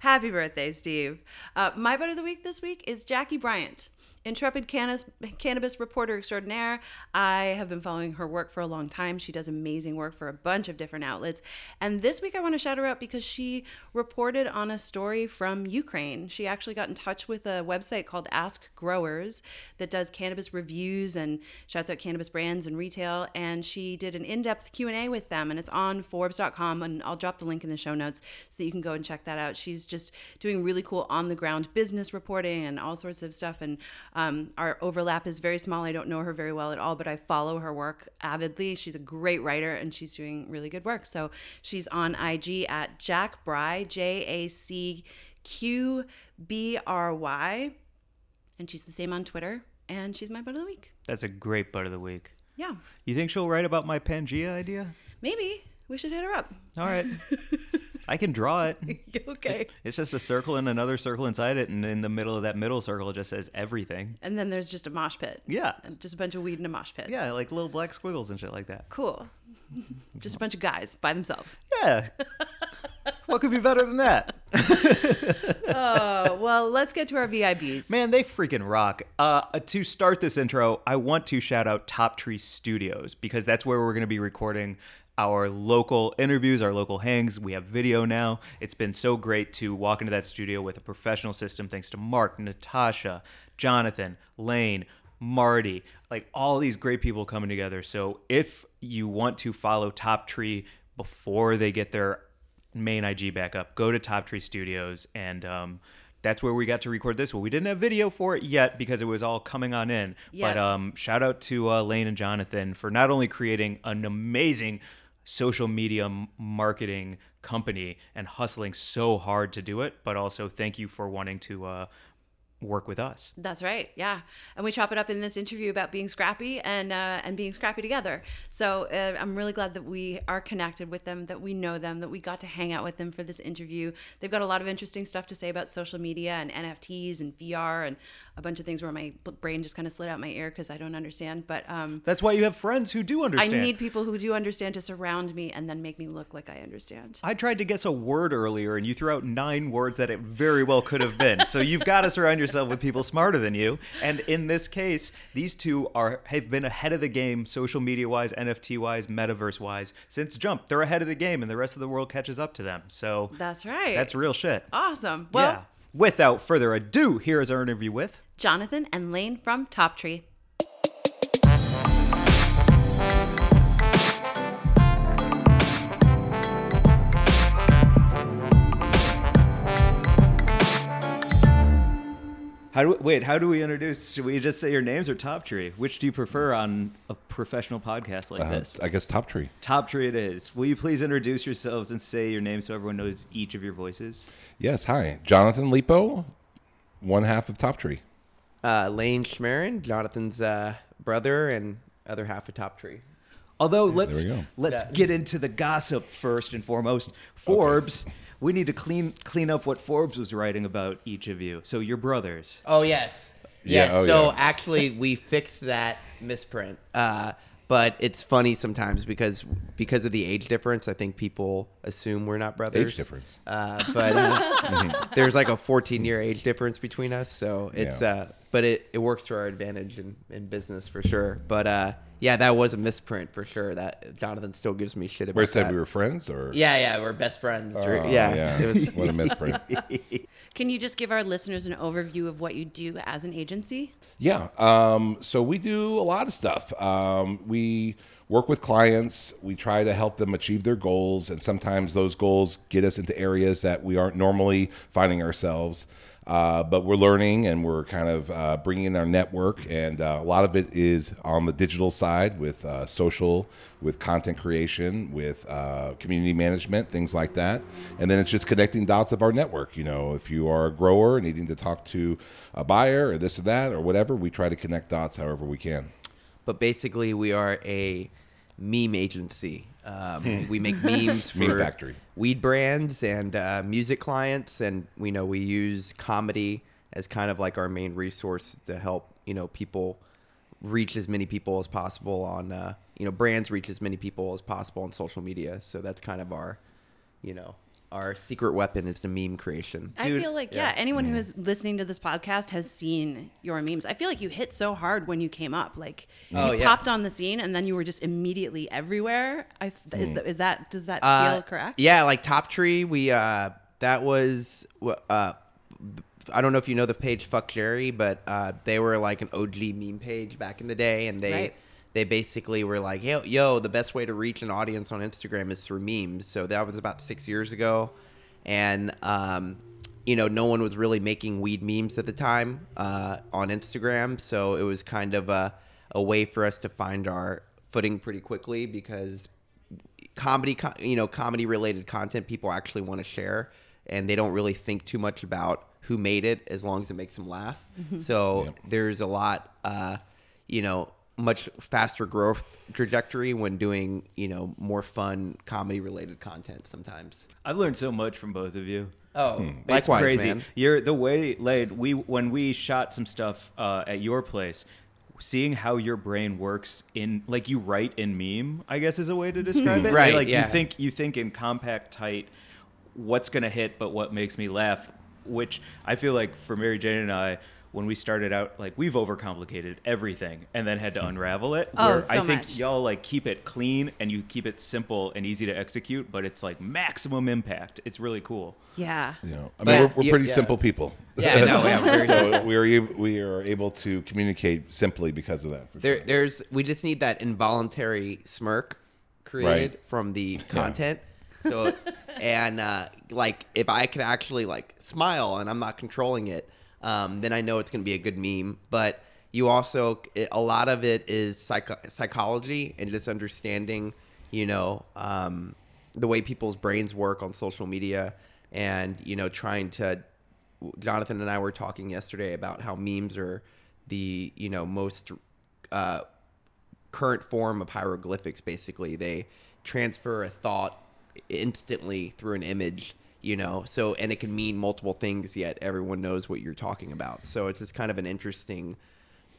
Happy birthday, Steve. Uh, my vote of the week this week is Jackie Bryant. Intrepid cannabis, cannabis reporter extraordinaire. I have been following her work for a long time. She does amazing work for a bunch of different outlets. And this week I want to shout her out because she reported on a story from Ukraine. She actually got in touch with a website called Ask Growers that does cannabis reviews and shouts out cannabis brands and retail. And she did an in-depth Q&A with them and it's on Forbes.com and I'll drop the link in the show notes so that you can go and check that out. She's just doing really cool on-the-ground business reporting and all sorts of stuff. And um, our overlap is very small. I don't know her very well at all, but I follow her work avidly. She's a great writer and she's doing really good work. So she's on IG at Jack Bry, J A C Q B R Y. And she's the same on Twitter. And she's my butt of the week. That's a great butt of the week. Yeah, You think she'll write about my Pangea idea? maybe we should hit her up. All right. [laughs] I can draw [laughs] it. okay. It's just a circle and another circle inside it, and in the middle of that middle circle, it just says everything. And then there's just a mosh pit. Yeah. And just a bunch of weed in a mosh pit. Yeah, like little black squiggles and shit like that. Cool. just a bunch of guys by themselves. Yeah. what could be better than that? [laughs] Oh, well, let's get to our VIBs. Man, they freaking rock. Uh, to start this intro, I want to shout out Top Tree Studios because that's where we're going to be recording our local interviews, our local hangs. We have video now. It's been so great to walk into that studio with a professional system thanks to Mark, Natasha, Jonathan, Lane, Marty, like all these great people coming together. So if you want to follow Top Tree before they get their main IG back up, go to Top Tree Studios and um, that's where we got to record this one. We didn't have video for it yet because it was all coming on in. But um, shout out to uh, Lane and Jonathan for not only creating an amazing social media marketing company and hustling so hard to do it, but also thank you for wanting to uh, work with us. That's right. Yeah, and we chop it up in this interview about being scrappy and uh, and being scrappy together. So uh, I'm really glad that we are connected with them, that we know them, that we got to hang out with them for this interview. They've got a lot of interesting stuff to say about social media and NFTs and VR and a bunch of things where my brain just kind of slid out my ear because I don't understand. But um, That's why you have friends who do understand. I need people who do understand to surround me and then make me look like I understand. I tried to guess a word earlier, and you threw out nine words that it very well could have been. so you've got to surround yourself with people smarter than you. And in this case, these two are have been ahead of the game, social media wise, NFT wise, metaverse wise, since Jump. They're ahead of the game, and the rest of the world catches up to them. So That's right. that's real shit. awesome. Well, yeah. Without further ado, here is our interview with. Jonathan and Lane from Top Tree. How do we, wait? How do we introduce? Should we just say your names or Top Tree? Which do you prefer on a professional podcast like Uh, this? I guess Top Tree. Top Tree it is. Will you please introduce yourselves and say your name so everyone knows each of your voices? Yes, hi. Jonathan Lipo, one half of Top Tree. uh, Lane Schmerin, Jonathan's uh, brother and other half of Top Tree. Although let's let's Yeah. get into the gossip first and foremost. Forbes, we need to clean clean up what Forbes was writing about each of you. So your brothers. Oh yes, Yeah, yes. oh, so yeah. actually, [laughs] we fixed that misprint. Uh, but it's funny sometimes because because of the age difference, I think people assume we're not brothers. Age difference. Uh, but uh, [laughs] there's like a 14 year age difference between us, so it's Yeah. uh, but it, it works to our advantage in, in business for sure. But uh, yeah, that was a misprint for sure. That Jonathan still gives me shit about. Where said that. we were friends, or Yeah, yeah, we're best friends. Oh, We're- yeah, it was. what a misprint. [laughs] Can you just give our listeners an overview of what you do as an agency? Yeah. Um, so we do a lot of stuff. Um, we work with clients. We try to help them achieve their goals, and sometimes those goals get us into areas that we aren't normally finding ourselves. Uh, but we're learning and we're kind of uh, bringing in our network, and uh, a lot of it is on the digital side with uh, social, with content creation, with uh, community management, things like that. And then it's just connecting dots of our network. You know, if you are a grower needing to talk to a buyer or this or that or whatever, we try to connect dots however we can. But basically, we are a meme agency. Um, we make memes [laughs] Meme for factory. weed brands and uh, music clients, and we know we use comedy as kind of like our main resource to help you know people reach as many people as possible on uh, you know brands reach as many people as possible on social media. So that's kind of our you know our secret weapon is the meme creation. I Dude, feel like yeah. anyone who is listening to this podcast has seen your memes. I feel like you hit so hard when you came up, like Oh, you yeah. popped on the scene and then you were just immediately everywhere. I is that is that does that Uh, feel correct? Yeah, like Top Tree, we uh that was uh I don't know if you know the page Fuck Jerry, but uh they were like an OG meme page back in the day and they Right. They basically were like, yo, yo, the best way to reach an audience on Instagram is through memes. So that was about six years ago. And um you know, no one was really making weed memes at the time uh, on Instagram, so it was kind of a, a way for us to find our footing pretty quickly because comedy you know comedy related content people actually want to share and they don't really think too much about who made it as long as it makes them laugh so there's a lot uh you know much faster growth trajectory when doing you know more fun comedy related content sometimes I've learned so much from both of you. oh It's likewise crazy. man You're the way laid we when we shot some stuff uh, at your place. Seeing how your brain works in like you write in meme, I guess is a way to [laughs] describe it. Right, Like yeah. you think you think in compact, tight. What's gonna hit, but what makes me laugh? Which I feel like for Mary Jane and I, when we started out, like we've overcomplicated everything and then had to unravel it. Oh, where so I think much. y'all like keep it clean and you keep it simple and easy to execute, but it's like maximum impact. It's really cool. Yeah. You know, I But- mean, we're, we're yeah, pretty yeah. simple people. yeah no yeah [laughs] so we are able, we are able to communicate simply because of that. There, sure. there's we just need that involuntary smirk created Right. from the content. So, and uh, like if I can actually like smile and I'm not controlling it, um, then I know it's gonna be a good meme. But you also it, a lot of it is psycho- psychology and just understanding, you know, um, the way people's brains work on social media, and you know, trying to Jonathan and I were talking yesterday about how memes are the you know most uh, current form of hieroglyphics. Basically, they transfer a thought instantly through an image. You know, so and it can mean multiple things. Yet everyone knows what you're talking about. So it's just kind of an interesting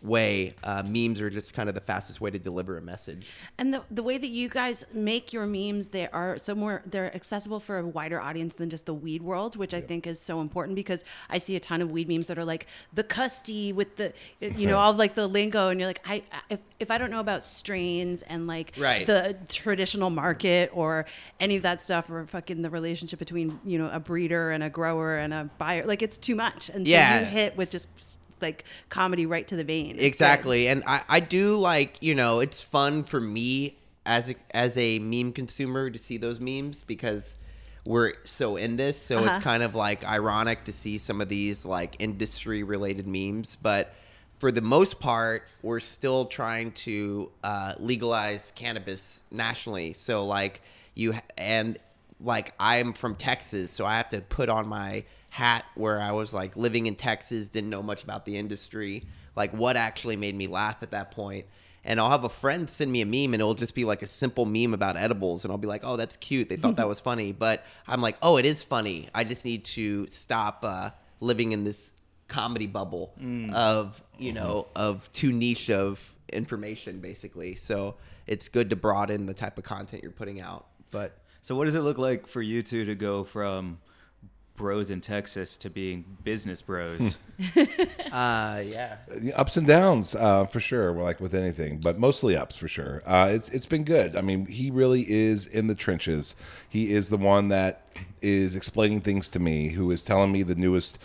way. Uh, memes are just kind of the fastest way to deliver a message. And the the way that you guys make your memes, they are so more they're accessible for a wider audience than just the weed world, which I think is so important because I see a ton of weed memes that are like the custy with the you [laughs] know all like the lingo, and you're like I if if I don't know about strains and like Right. the traditional market or any of that stuff or fucking the relationship between you know a breeder and a grower and a buyer, like it's too much, and so Yeah. you hit with just like comedy right to the vein. Exactly and I, I do like you know it's fun for me as a, as a meme consumer to see those memes because we're so in this so it's Uh-huh. kind of like ironic to see some of these like industry related memes but for the most part we're still trying to uh, legalize cannabis nationally so like you and like I'm from Texas, so I have to put on my hat where I was like living in Texas, didn't know much about the industry, like what actually made me laugh at that point. And I'll have a friend send me a meme and it'll just be like a simple meme about edibles and I'll be like, "Oh, that's cute. They thought that was funny." [laughs] But I'm like, "Oh, it is funny. I just need to stop uh, living in this comedy bubble of, you know, of too niche of information basically." So, it's good to broaden the type of content you're putting out. But So what does it look like for you two to go from bros in Texas to being business bros. [laughs] Uh, yeah. ups and downs uh, for sure. We're like with anything, but mostly ups for sure. Uh, it's it's been good. I mean, he really is in the trenches. He is the one that is explaining things to me, who is telling me the newest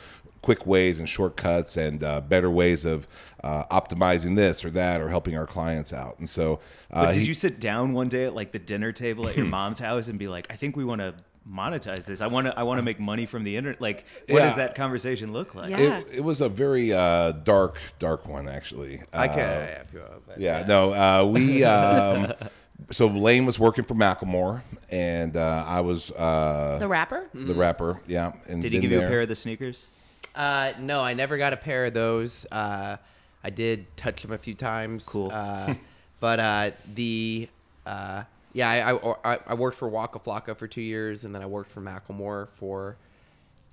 quick ways and shortcuts and uh, better ways of uh, optimizing this or that or helping our clients out. And so, uh, But did he- you sit down one day at like the dinner table at your [clears throat] mom's house and be like, I think we want to monetize this. I want to I want to make money from the internet. Like, what Yeah. does that conversation look like? Yeah. it, it was a very uh, dark, dark one actually. I Uh, could. yeah, if you want, but Yeah, no, uh, we. [laughs] Um, so Lane was working for Macklemore, and uh, I was uh, The rapper? the rapper. Yeah, and Did he been give you a pair of the sneakers? Uh, no, I never got a pair of those. Uh, I did touch them a few times. Cool. Uh, [laughs] but uh, the uh, yeah, I, I, I- worked for Waka Flocka for two years, and then I worked for Macklemore for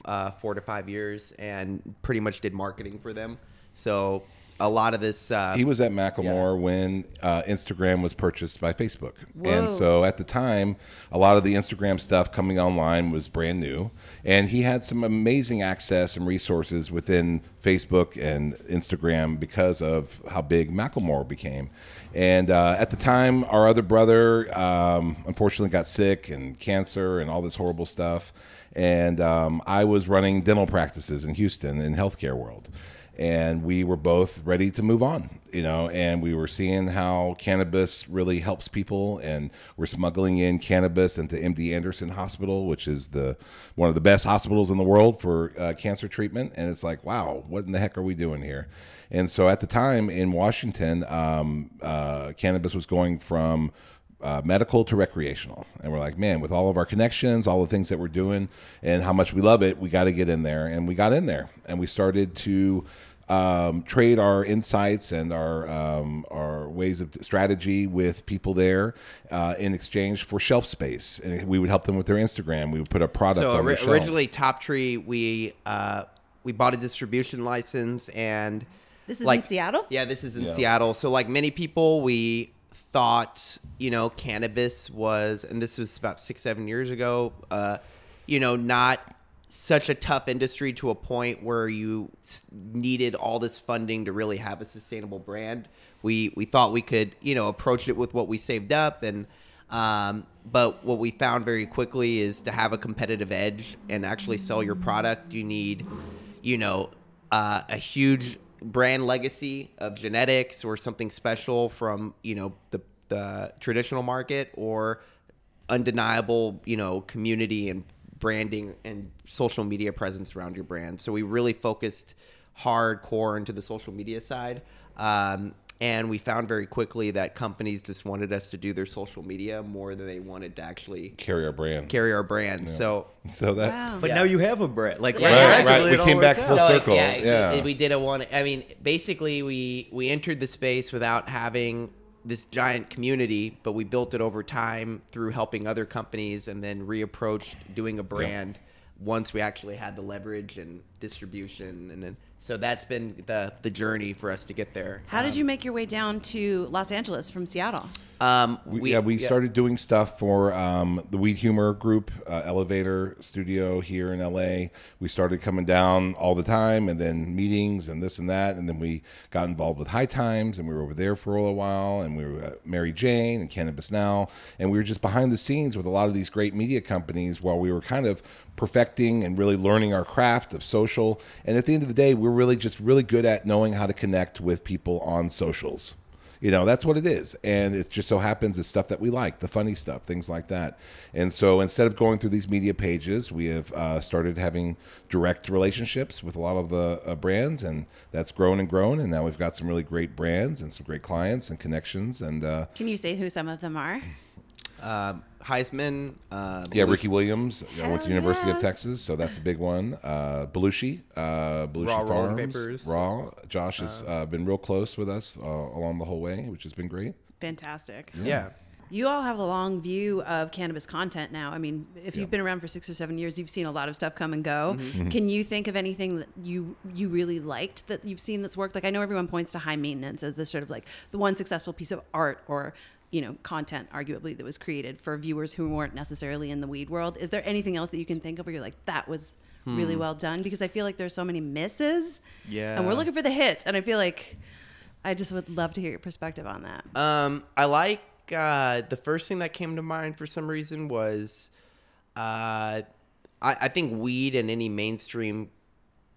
uh, four to five years, and pretty much did marketing for them. So a lot of this. Uh, He was at Macklemore when uh, Instagram was purchased by Facebook, and so at the time, a lot of the Instagram stuff coming online was brand new, and he had some amazing access and resources within Facebook and Instagram because of how big Macklemore became. And uh, at the time, our other brother um, unfortunately got sick and cancer and all this horrible stuff, and um, I was running dental practices in Houston in healthcare world and we were both ready to move on you know and we were seeing how cannabis really helps people and we're smuggling in cannabis into md anderson hospital which is the one of the best hospitals in the world for uh, cancer treatment and it's like wow what in the heck are we doing here and so at the time in washington um, uh, cannabis was going from uh, medical to recreational. And we're like, man, with all of our connections, all the things that we're doing, and how much we love it, we got to get in there. And we got in there, and we started to um, trade our insights and our um, our ways of strategy with people there uh, in exchange for shelf space. And we would help them with their Instagram. We would put a product so on ori- their shelf. originally, Top Tree, we uh, we bought a distribution license and. This is like- in Seattle? Yeah, this is in Yeah. Seattle. So, like many people, we thought, you know, cannabis was, and this was about six, seven years ago, uh, you know, not such a tough industry to a point where you needed all this funding to really have a sustainable brand. We we thought we could, you know, approach it with what we saved up and. Um, but what we found very quickly is to have a competitive edge and actually sell your product, you need, you know, uh, a huge brand legacy of genetics or something special from you know the the traditional market or undeniable you know community and branding and social media presence around your brand. So we really focused hardcore into the social media side. Um, and we found very quickly that companies just wanted us to do their social media more than they wanted to actually carry our brand. carry our brand. So so that Wow. But Yeah. now you have a brand. Like Yeah. right, right. We came back worked full out. So, like, circle. yeah, yeah. we, we did a one. I mean, basically, we we entered the space without having this giant community, but we built it over time through helping other companies, and then reapproached doing a brand once we actually had the leverage and distribution, and then so that's been the the journey for us to get there. How did um, you make your way down to Los Angeles from Seattle? Um, We, yeah, we started doing stuff for um, the Weed Humor Group uh, Elevator Studio here in LA. We started coming down all the time, and then meetings and this and that, and then we got involved with High Times, and we were over there for a little while, and we were at Mary Jane and Cannabis Now, and we were just behind the scenes with a lot of these great media companies while we were kind of perfecting and really learning our craft of social. And at the end of the day, we're really just really good at knowing how to connect with people on socials. You know, that's what it is. And it just so happens it's stuff that we like, the funny stuff, things like that. And so instead of going through these media pages, we have uh, started having direct relationships with a lot of the uh, brands, and that's grown and grown. And now we've got some really great brands and some great clients and connections. And uh, Can you say who some of them are? Heisman. Uh, yeah, Ricky Williams uh, went to University yes. of Texas, so that's a big one. Uh, Belushi, uh, Belushi Raw Rolling Farms, Papers. Raw. Josh has uh, been real close with us uh, along the whole way, which has been great. Fantastic. Yeah. You all have a long view of cannabis content now. I mean, if you've been around for six or seven years, you've seen a lot of stuff come and go. Mm-hmm. Can you think of anything that you you really liked that you've seen that's worked? Like I know everyone points to high maintenance as the sort of like the one successful piece of art or you know content, arguably that was created for viewers who weren't necessarily in the weed world. Is there anything else that you can think of where you're like that was really well done because I feel like there's so many misses. Yeah. And we're looking for the hits. And I feel like I just would love to hear your perspective on that. Um, I like uh, the first thing that came to mind for some reason was, uh, I, I think weed and any mainstream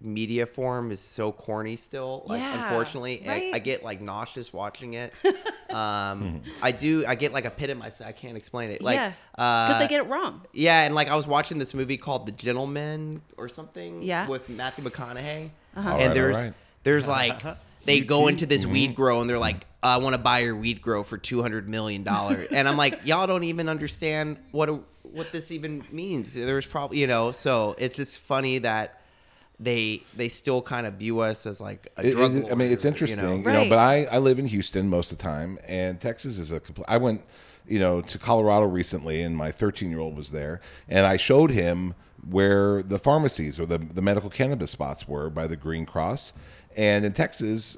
media form is so corny still. Like, Yeah, unfortunately, I, right? I get like nauseous watching it. [laughs] um, I do. I get like a pit in my. I can't explain it. Like, yeah. Because uh, they get it wrong. Yeah, and like I was watching this movie called The Gentlemen or something. Yeah. With Matthew McConaughey. Uh-huh. And right, there's all right. there's like [laughs] they go into this Mm-hmm. weed grow and they're like, I want to buy your weed grow for two hundred million dollars, [laughs] and I'm like, y'all don't even understand what a, what this even means. There's probably you know, so it's just funny that. They they still kind of view us as like a It- drug. it- I mean, it's interesting, You you know? know. Right. but I, I live in Houston most of the time, and Texas is a complete. I went, you know, to Colorado recently, and my 13 year old was there, and I showed him where the pharmacies or the the medical cannabis spots were by the Green Cross, and in Texas.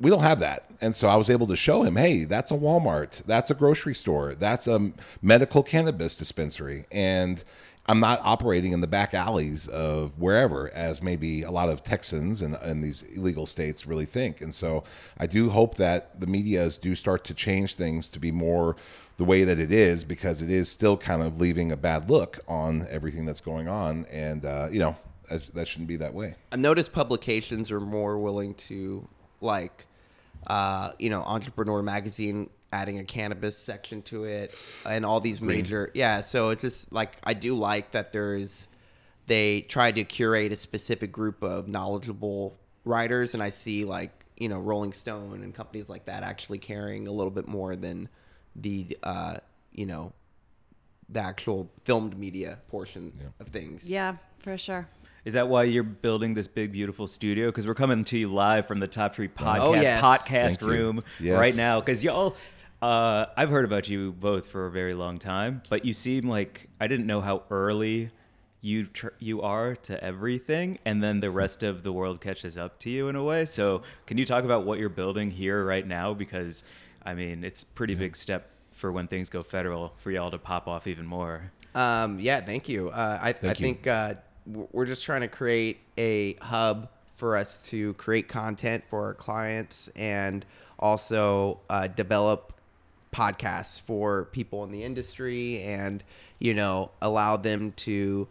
We don't have that. And so I was able to show him, hey, that's a Walmart, that's a grocery store, that's a medical cannabis dispensary. And I'm not operating in the back alleys of wherever, as maybe a lot of Texans and, these illegal states really think. And so I do hope that the medias do start to change things to be more the way that it is, because it is still kind of leaving a bad look on everything that's going on. And, uh, you know, that, that shouldn't be that way. I've noticed publications are more willing to like, uh, you know, Entrepreneur Magazine adding a cannabis section to it, and all these major, yeah. So it's just like I do like that there is, they try to curate a specific group of knowledgeable writers, and I see like you know Rolling Stone and companies like that actually caring a little bit more than the, uh, you know, the actual filmed media portion of things. Yeah, for sure. Is that why you're building this big, beautiful studio? Because we're coming to you live from the Top Tree Podcast Oh, yes. podcast Thank room Yes. right now. Because y'all, uh, I've heard about you both for a very long time, but you seem like I didn't know how early you tr- you are to everything, and then the rest of the world catches up to you in a way. So, can you talk about what you're building here right now? Because I mean, it's a pretty big step for when things go federal for y'all to pop off even more. Um, yeah, thank you. Uh, I, I you. think uh, we're just trying to create a hub for us to create content for our clients and also uh, develop podcasts for people in the industry and you know allow them to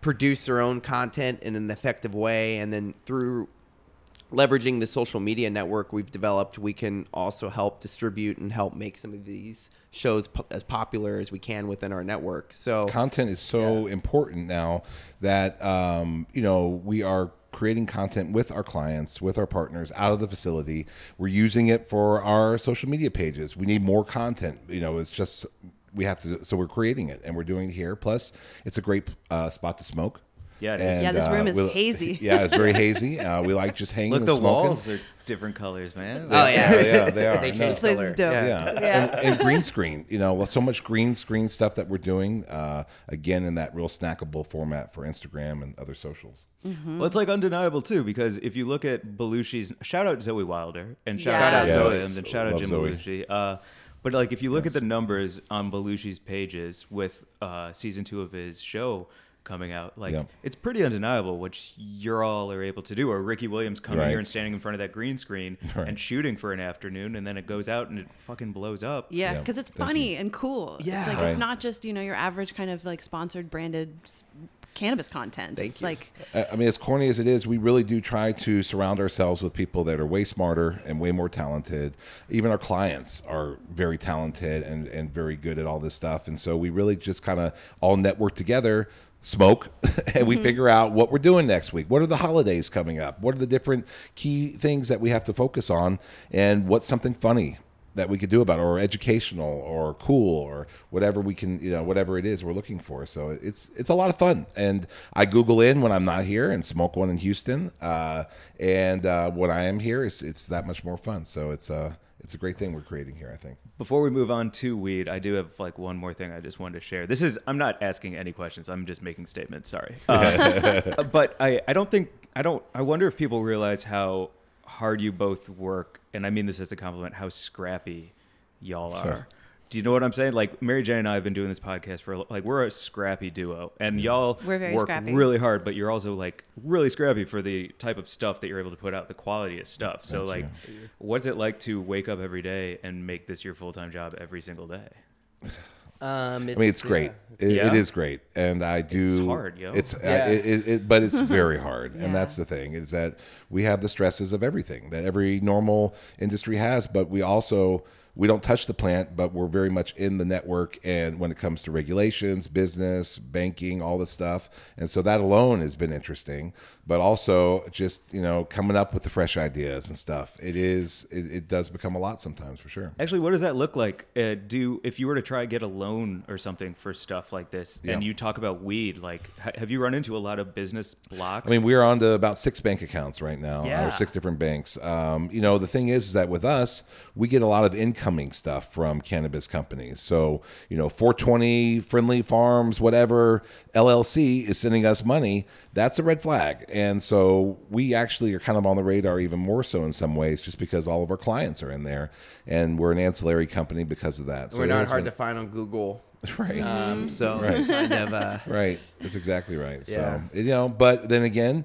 produce their own content in an effective way and then through leveraging the social media network we've developed, we can also help distribute and help make some of these shows po- as popular as we can within our network. So content is so important now that um, you know we are creating content with our clients with our partners out of the facility. We're using it for our social media pages. We need more content you know it's just we have to so we're creating it and we're doing it here. Plus it's a great uh, spot to smoke Yeah, it is. Yeah, this room is we'll- hazy. [laughs] yeah it's very [laughs] hazy uh, we like just hanging Look, and the smoking. walls are different colors, man. Oh, yeah. yeah, yeah, they [laughs] are. They No. change This place color. is dope. Yeah. Yeah. Yeah. And, and green screen, you know, so much green screen stuff that we're doing, uh, again, in that real snackable format for Instagram and other socials. Well, it's like undeniable too because if you look at Belushi's, shout out Zoe Wilder and shout Yes. out Zoe Yes. and then shout out Love Jim Zoe. Belushi. Uh, but like if you look at the numbers on Belushi's pages with uh, season two of his show coming out, like Yeah. it's pretty undeniable what you're all are able to do. Or Ricky Williams coming Right. here and standing in front of that green screen [laughs] Right. and shooting for an afternoon, and then it goes out and it fucking blows up. Yeah, Yeah, because it's thank funny and cool. Yeah. it's like Right. it's not just you know your average kind of like sponsored branded cannabis content. Thank it's you. like I I mean, as corny as it is, we really do try to surround ourselves with people that are way smarter and way more talented. Even our clients are very talented and, and very good at all this stuff. And so we really just kind of all network together, smoke, [laughs] and we figure out what we're doing next week. What are the holidays coming up? What are the different key things that we have to focus on? And what's something funny? that we could do about it, or educational or cool or whatever we can you know whatever it is we're looking for so it's it's a lot of fun and i google in when i'm not here and smoke one in houston uh, and uh, when i am here it's, it's that much more fun so it's uh it's a great thing we're creating here i think Before we move on to weed, I do have like one more thing I just wanted to share. This is I'm not asking any questions. I'm just making statements. Sorry, [laughs] Uh, but I I don't think I don't I wonder if people realize how hard you both work, and I mean this as a compliment. How scrappy y'all are. Do you know what I'm saying? Like Mary Jane and I have been doing this podcast for like we're a scrappy duo, and y'all We're very work scrappy. really hard, but you're also like really scrappy for the type of stuff that you're able to put out, the quality of stuff. So Thank like, you. what's it like to wake up every day and make this your full time job every single day? [sighs] Um, I mean, it's great. It, Yeah. it is great, and I do. It's hard, yo. It's uh, Yeah. it, it, it, but it's [laughs] very hard, Yeah. and that's the thing is that we have the stresses of everything that every normal industry has, but we also we don't touch the plant, but we're very much in the network. And when it comes to regulations, business, banking, all this stuff, and so that alone has been interesting. But also just you know coming up with the fresh ideas and stuff. It is it, it does become a lot sometimes for sure. Actually, what does that look like? Uh, do if you were to try to get a loan or something for stuff like this, and you talk about weed, like ha- have you run into a lot of business blocks? I mean, we're on to about six bank accounts right now, Yeah. or six different banks. Um, you know, the thing is, is that with us, we get a lot of incoming stuff from cannabis companies. So, you know, 420, Friendly Farms, whatever LLC is sending us money. That's a red flag. And so we actually are kind of on the radar even more so in some ways, just because all of our clients are in there, and we're an ancillary company because of that. So We're not hard been- to find on Google. [laughs] right. Um, so Right. kind of uh, [laughs] Right. That's exactly right. Yeah. So, you know, but then again,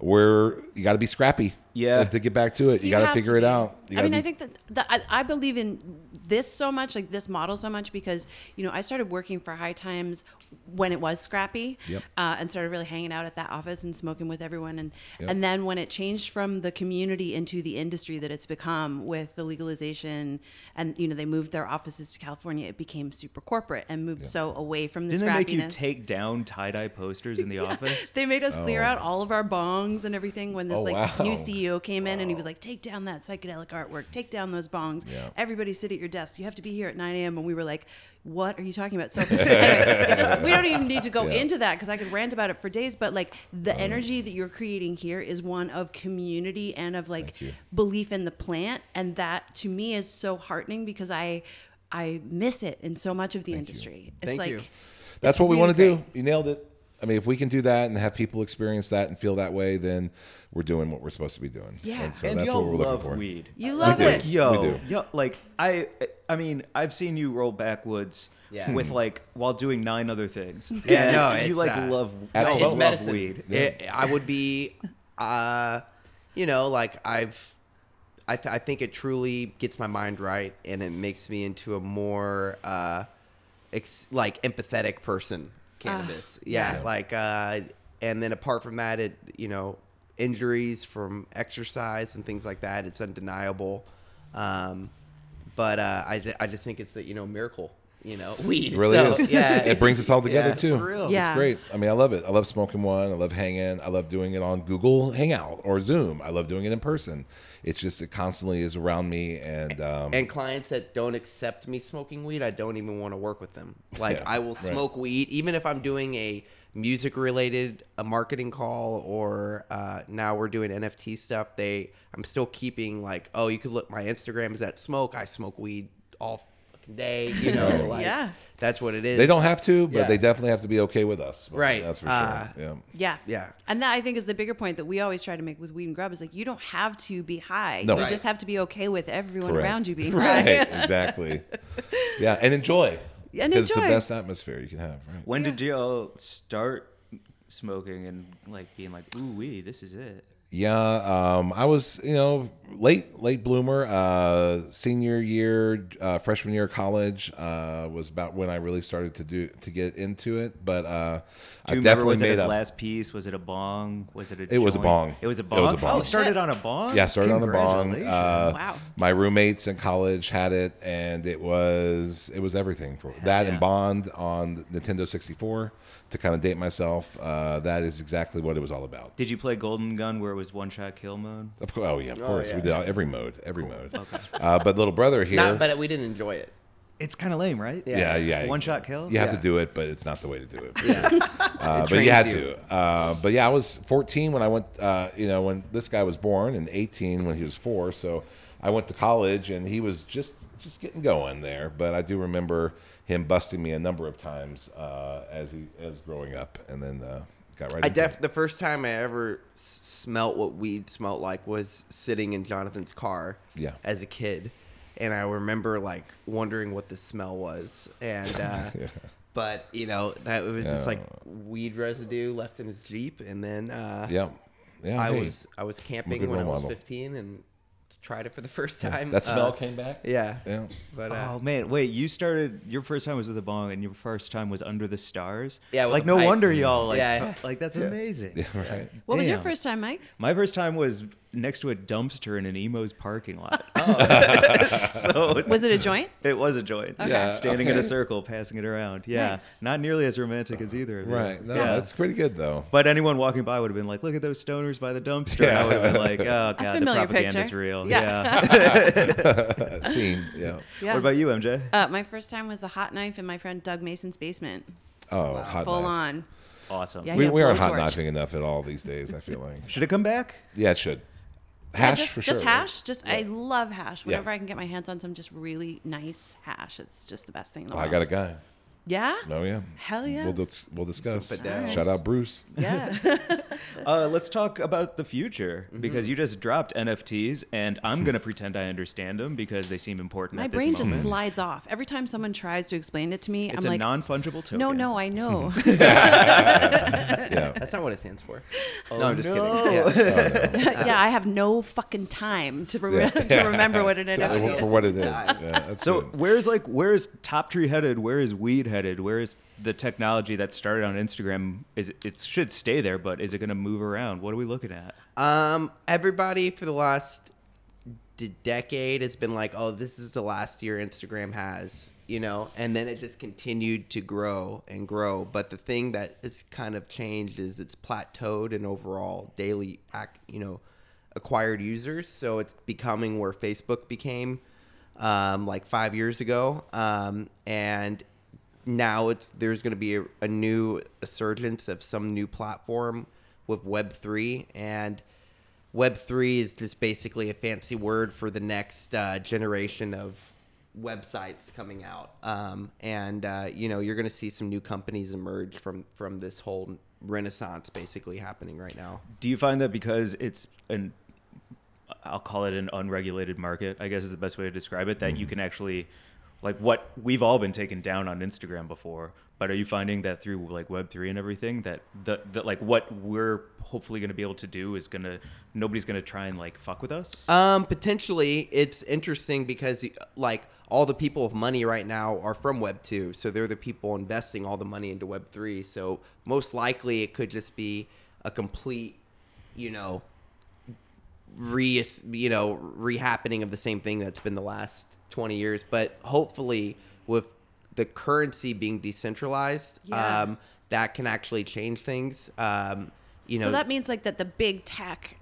we're, you got to be scrappy. Yeah. To get back to it, you, got to figure it out. You I gotta mean, I think that, that I, I believe in this so much, like this model so much, because you know I started working for High Times when it was scrappy, Yep. uh, and started really hanging out at that office and smoking with everyone, and Yep. and then when it changed from the community into the industry that it's become with the legalization, and you know they moved their offices to California, it became super corporate and moved so away from the didn't they make you take down tie dye posters in the [laughs] office? They made us clear Oh. out all of our bongs and everything when this Oh, like wow. new CEO came in and he was like, "Take down that psychedelic artwork. Take down those bongs. Yeah. Everybody sit at your desk. You have to be here at 9 a.m." And we were like, "What are you talking about?" So [laughs] [laughs] anyway, just, we don't even need to go Yeah. into that because I could rant about it for days. But like the um, energy that you're creating here is one of community and of like belief in the plant, and that to me is so heartening because I I miss it in so much of the industry. It's Thank like you. That's what we want to do. You nailed it. I mean, if we can do that and have people experience that and feel that way, then we're doing what we're supposed to be doing. Yeah. And so and that's y'all what we're love looking for. weed. You love do. it. Like yo, We do. yo, like I, I mean, I've seen you roll backwoods Yeah. with like while doing nine other things. Yeah, And no, you like uh, love, At y'all it's love medicine. weed. It, I would be, uh, you know, like I've, I, th- I think it truly gets my mind right, and it makes me into a more, uh, ex- like empathetic person. Cannabis, yeah, yeah. like, uh, and then apart from that, it, you know, injuries from exercise and things like that, it's undeniable. Um, but uh, I, I just think it's that you know miracle, you know, [laughs] weed. It really So, is. Yeah, It brings us all together Yeah, too. for real. Yeah. It's great. I mean, I love it. I love smoking one. I love hanging. I love doing it on Google Hangout or Zoom. I love doing it in person. It's just it constantly is around me and um and clients that don't accept me smoking weed, I don't even want to work with them. [laughs] Like Yeah, I will right. smoke weed, even if I'm doing a music related a marketing call or uh, now we're doing NFT stuff. They I'm still keeping like, oh, you could look my Instagram is at smoke. I smoke weed all fucking day. [laughs] You know, like Yeah. that's what it is. they don't have to, but Yeah. they definitely have to be okay with us. Right. That's for sure. Uh, yeah. Yeah. Yeah. And that I think is the bigger point that we always try to make with weed and grub is like you don't have to be high. No. You Right. just have to be okay with everyone Correct. around you being Right, high. [laughs] exactly. Yeah, and enjoy. [laughs] And 'Cause it's the best atmosphere you can have. Right. When did y'all start smoking and like being like, ooh wee, this is it? Yeah, um, I was, you know, late late bloomer. Uh, senior year, uh, freshman year of college uh, was about when I really started to do to get into it. But uh, I definitely was made it a glass piece? Was it a bong? Was it a? It was a bong. It was a It bong. was a bong. Oh, started on a bong. Yeah, started on the bong. Uh, Wow. My roommates in college had it, and it was it was everything for that yeah. and Bond on Nintendo 64. To kind of date myself, uh, that is exactly what it was all about. Did you play Golden Gun where it was one shot kill mode? Of course, oh yeah, of course, yeah. we did every mode, every mode. Uh, but little brother here, Not, but we didn't enjoy it. It's kind of lame, right? yeah, yeah, One shot kill. You have Yeah. to do it, but it's not the way to do it. Yeah. [laughs] Uh, It but you had trains to. Uh, but yeah, I was 14 when I went. Uh, you know, when this guy was born, and 18 when he was four. So I went to college, and he was just just getting going there. But I do remember him busting me a number of times uh, as he as growing up, and then uh, got right. I into it. def the first time I ever s- smelt what weed smelt like was sitting in Jonathan's car. Yeah. As a kid, and I remember like wondering what the smell was, and uh, [laughs] but you know that it was just like weed residue left in his Jeep, and then uh, Yeah. Yeah. I hey, was I was camping when I was model. 15 and tried it for the first time. that smell Uh, came back. Yeah. Yeah. But uh, Oh man, wait! You started your first time was with a bong, and your first time was under the stars. Yeah, like no pipe. wonder y'all like Yeah. fu- like that's amazing. Yeah, right. What was your first time, Mike? My first time was next to a dumpster in an emo's parking lot. Oh. [laughs] so [laughs] Was it a joint? it was a joint. Yeah, standing in a circle, passing it around. Yeah, Nice. not nearly as romantic as either. Of you. Right. No, yeah. that's pretty good though. But anyone walking by would have been like, "Look at those stoners by the dumpster." And I would have been like, "Oh god, the familiar propaganda's picture. real." Yeah. Yeah. [laughs] Scene. Yeah. Yeah. What about you, MJ? Uh, my first time was a hot knife in my friend Doug Mason's basement. Oh, hot knife. Full knife. on. Awesome. Yeah, We, we aren't hot knifing enough at all these days. I feel like. Should it come back? Yeah, it should. Yeah, Hash just, for just sure. right? hash. Just I love hash. Yeah. Whenever I can get my hands on some just really nice hash, it's just the best thing in the oh, world. I got a guy. Yeah. No, yeah. Hell We'll, dis- we'll discuss. Some fidels. Shout out Bruce. Yeah. [laughs] [laughs] Uh, let's talk about the future Mm-hmm. because you just dropped NFTs, and I'm gonna [laughs] pretend I understand them because they seem important. my at this brain just slides off every time someone tries to explain it to me. It's I'm a like, non fungible token. no, no, I know. Yeah. that's not what it stands for. Oh, no, I'm just no. kidding. Yeah. yeah, I have no fucking time to, rem- to remember what an NFT is. for what it is. Yeah, So good. where's like where's Top Tree headed? Where is Weed headed? Where is the technology that started on Instagram? Is it, it should stay there, but is it going to move around? What are we looking at? Um, everybody for the last d- decade has been like, "Oh, this is the last year Instagram has," you know, and then it just continued to grow and grow. But the thing that has kind of changed is it's plateaued in overall daily, ac- you know, acquired users. So it's becoming where Facebook became, um, like five years ago, um, and now it's there's going to be a, a new resurgence of some new platform with Web three and Web three is just basically a fancy word for the next uh, generation of websites coming out, um, and uh, you know you're going to see some new companies emerge from from this whole renaissance basically happening right now. Do you find that because it's an I'll call it an unregulated market, I guess is the best way to describe it, that you can actually like what we've all been taken down on Instagram before, but are you finding that through like web 3 and everything that the, that like what we're hopefully going to be able to do is going to nobody's going to try and like fuck with us? Um, potentially, it's interesting because like all the people of money right now are from Web two, so they're the people investing all the money into Web three. So most likely, it could just be a complete, you know, re you know rehappening of the same thing that's been the last twenty years. But hopefully, with the currency being decentralized, Yeah. um, that can actually change things. Um, you know, so that means like that the big tech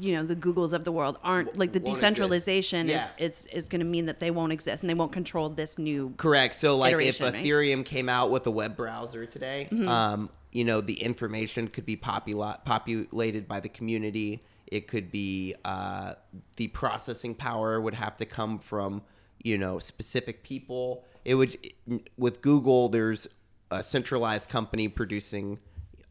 you know the googles of the world aren't like the decentralization Yeah. is is, is going to mean that they won't exist and they won't control this new Correct. So, like, if right? Ethereum came out with a web browser today, um, you know, the information could be popula- populated by the community. It could be uh, the processing power would have to come from, you know, specific people. It would with Google. There's a centralized company producing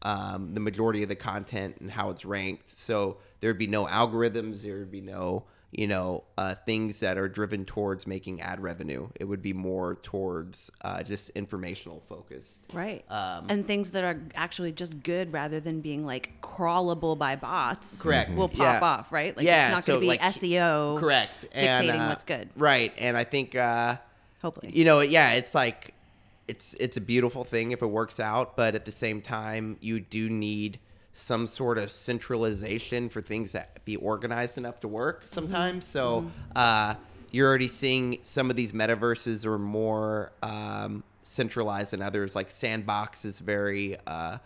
um, the majority of the content and how it's ranked. So there'd be no algorithms. There would be no, you know, uh, things that are driven towards making ad revenue. It would be more towards uh, just informational focused. right Um, and things that are actually just good rather than being like crawlable by bots Correct. will pop Yeah. off right like yeah, it's not so, going to be like, seo Correct. dictating and, uh, what's good Right. And I think, uh, hopefully you know, yeah, it's like it's it's a beautiful thing if it works out, but at the same time, you do need some sort of centralization for things that be organized enough to work sometimes. So uh, you're already seeing some of these metaverses are more um, centralized than others. Like Sandbox is very, uh,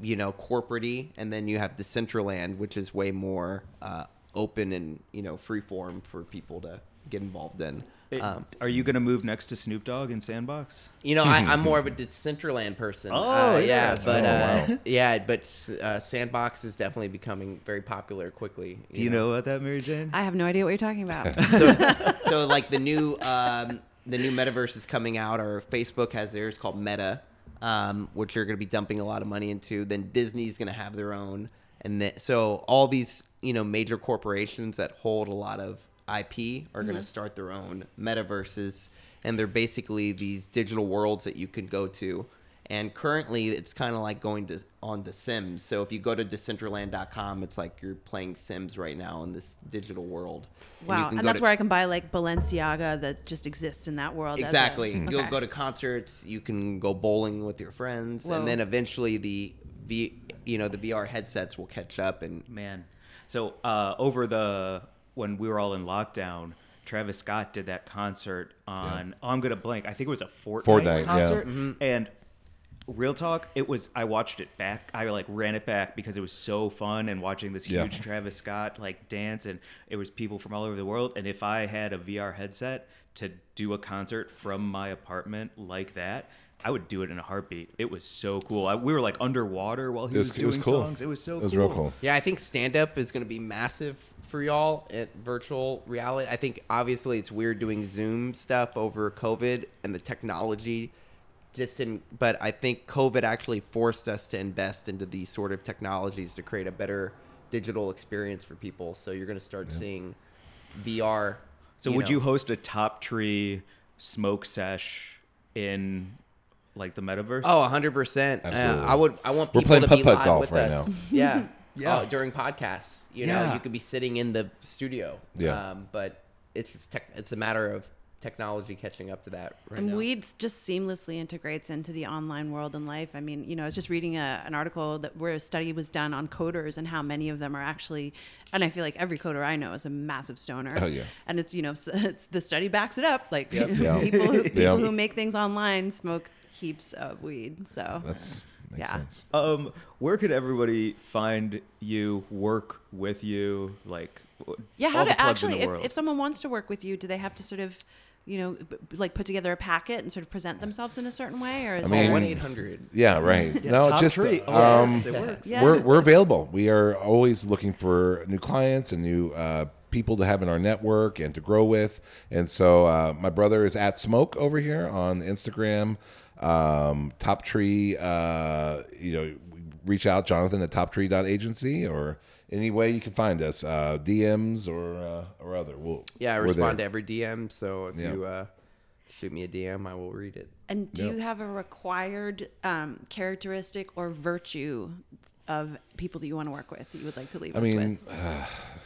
you know, corporate and then you have Decentraland, which is way more uh, open and you know free form for people to get involved in. It- Um, are you going to move next to Snoop Dogg in Sandbox? you know, I, I'm [laughs] more of a Decentraland person. Oh, uh, yeah, yeah, that's but cool. uh, [laughs] yeah, but uh, Sandbox is definitely becoming very popular quickly. Do you know about that, Mary Jane? i have no idea what you're talking about [laughs] so, so like the new um, the new metaverse is coming out, or Facebook has theirs called Meta, um, which you're going to be dumping a lot of money into. Then Disney's going to have their own, and then, so all these you know major corporations that hold a lot of IP are going to start their own metaverses, and they're basically these digital worlds that you can go to. And currently, it's kind of like going to on The Sims. So if you go to Decentraland.com, it's like you're playing Sims right now in this digital world. Wow, can and that's to- where I can buy like Balenciaga that just exists in that world. as a- Exactly. You'll Okay. go to concerts. You can go bowling with your friends, Whoa. and then eventually the V, you know, the VR headsets will catch up. And Man. So uh, over the when we were all in lockdown, Travis Scott did that concert on. Oh, I'm gonna blank. I think it was a Fortnite, Fortnite, yeah. concert, mm-hmm. and. Real talk, it was. I watched it back. I like ran it back because it was so fun and watching this Yeah. huge Travis Scott like dance, and it was people from all over the world. And if I had a VR headset to do a concert from my apartment like that, I would do it in a heartbeat. It was so cool. I, we were like underwater while he It was, was, it doing was cool. songs. It was so cool. It was cool. real cool. yeah, I think stand up is going to be massive for y'all at virtual reality. I think obviously it's weird doing Zoom stuff over COVID and the technology. Just in, but I think COVID actually forced us to invest into these sort of technologies to create a better digital experience for people. So you're going to start seeing VR. So would know. you host a top tree smoke sesh in like the metaverse? Oh, 100%. Uh, I would I want We're playing to be putt-putt live golf with right us. now. [laughs] Yeah. [laughs] Yeah. Uh, during podcasts, you know, Yeah. you could be sitting in the studio. Yeah. Um, but it's just tech, it's a matter of technology catching up to that right and now. weed just seamlessly integrates into the online world and life. I mean, you know, I was just reading a, an article that where a study was done on coders and how many of them are actually, and I feel like every coder I know is a massive stoner. Oh, yeah. And it's you know, [laughs] s- it's, the study backs it up. Like Yep. Yeah. people who, people Yeah. who make things online smoke heaps of weed. So That's makes Yeah. sense. Um, where could everybody find you, work with you, like? w- Yeah, how all the to actually, if, if someone wants to work with you, do they have to sort of, you know, b- b- like put together a packet and sort of present themselves in a certain way, or is I there- mean- one eight hundred. Yeah, right. Yeah, no, top just tree. Oh, um, it works. It works. Yeah. we're we're available. We are always looking for new clients and new uh, people to have in our network and to grow with. And so uh, my brother is at Smoke over here on Instagram. Um, Top Tree, uh, you know, reach out Jonathan at toptree.agency or any way you can find us, uh, DMs or uh, or other. We'll, Yeah, I we're respond to every DM. So if Yeah. you uh, shoot me a DM, I will read it. And do Yep. you have a required um, characteristic or virtue of people that you want to work with that you would like to leave I us mean, with? [sighs]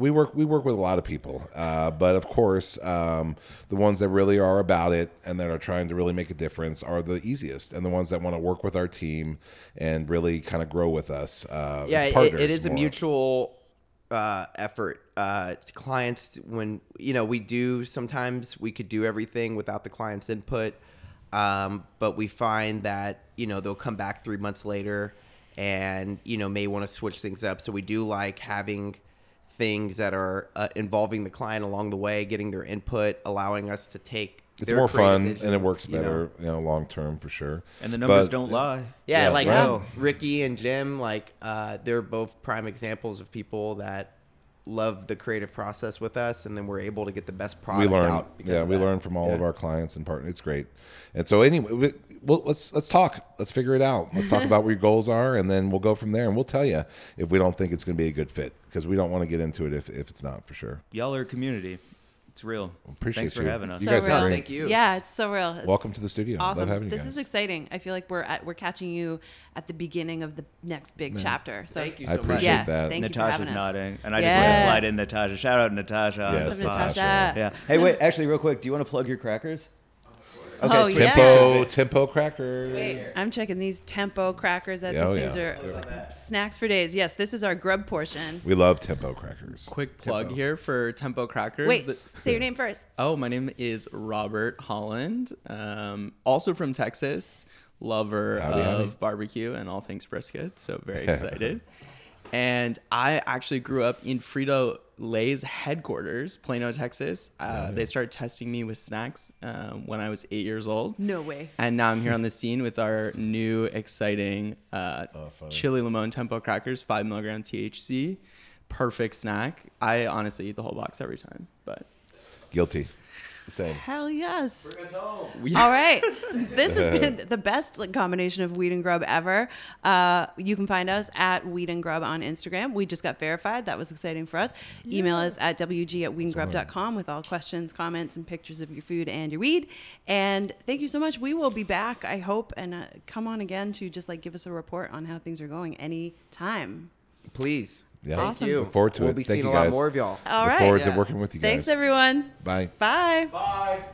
we work we work with a lot of people, uh, but of course, um, the ones that really are about it and that are trying to really make a difference are the easiest, and the ones that want to work with our team and really kind of grow with us. Uh, yeah, it, it is a mutual uh, effort. Uh, clients, when you know, we do sometimes we could do everything without the client's input, um, but we find that you know they'll come back three months later, and you know may want to switch things up. So we do like having things that are uh, involving the client along the way, getting their input, allowing us to take. It's their more fun vision, and it works you know. better, you know, long term for sure. and the numbers But- don't lie. Yeah, Yeah, like right. Ricky and Jim, like uh, they're both prime examples of people that love the creative process with us, and then we're able to get the best product we learn out. yeah we learn from all of our clients and partners it's great and so anyway we, well let's let's talk let's figure it out let's talk about what your [laughs] goals are and then we'll go from there and we'll tell you if we don't think it's going to be a good fit because we don't want to get into it if, if it's not for sure Y'all are a community. It's real. appreciate Thanks for you. having us. You So guys real. are great. Thank you. Yeah, it's so real. It's Welcome to the studio. Love Awesome. having you this guys. is exciting. I feel like we're at, we're catching you at the beginning of the next big chapter. So Thank you I so much. appreciate Yeah, that. thank you for Natasha's having us. nodding, and I just want to slide in Natasha. Shout out Natasha. Yes, the What's up, spot. Natasha? Yeah. Hey, wait. [laughs] Actually, real quick, do you want to plug your crackers? Oh, sweet. yeah. tempo tempo crackers I'm checking these tempo crackers. That Oh, these things yeah. are snacks for days. Yes, this is our grub portion. we love tempo crackers Quick plug here for Tempo Crackers. Wait, The- say your name first. [laughs] oh, my name is Robert Holland. Um, also from Texas, lover Howdy, of howdy. barbecue and all things brisket. So very [laughs] excited. and I actually grew up in Frito Lay's headquarters, Plano, Texas. Uh, They started testing me with snacks um, when I was eight years old. No way. And now I'm here on [laughs] the scene with our new exciting uh, funny. chili limon tempo crackers, five milligram THC, perfect snack. I honestly eat the whole box every time, but guilty the same. Hell yes. All [laughs] right. This has [laughs] been the best like, combination of weed and grub ever. Uh, you can find us at weed and grub on Instagram. We just got verified. That was exciting for us. Email us at wg at weedandgrub.com with all questions, comments, and pictures of your food and your weed. And thank you so much. We will be back, I hope, and uh, come on again to just like give us a report on how things are going anytime. Please. Yeah. Thank Awesome. you. Look forward to we'll it. be Thank seeing you, a lot guys. more of y'all. All Look right. forward Yeah. to working with you guys. Thanks, everyone. Bye. Bye. Bye.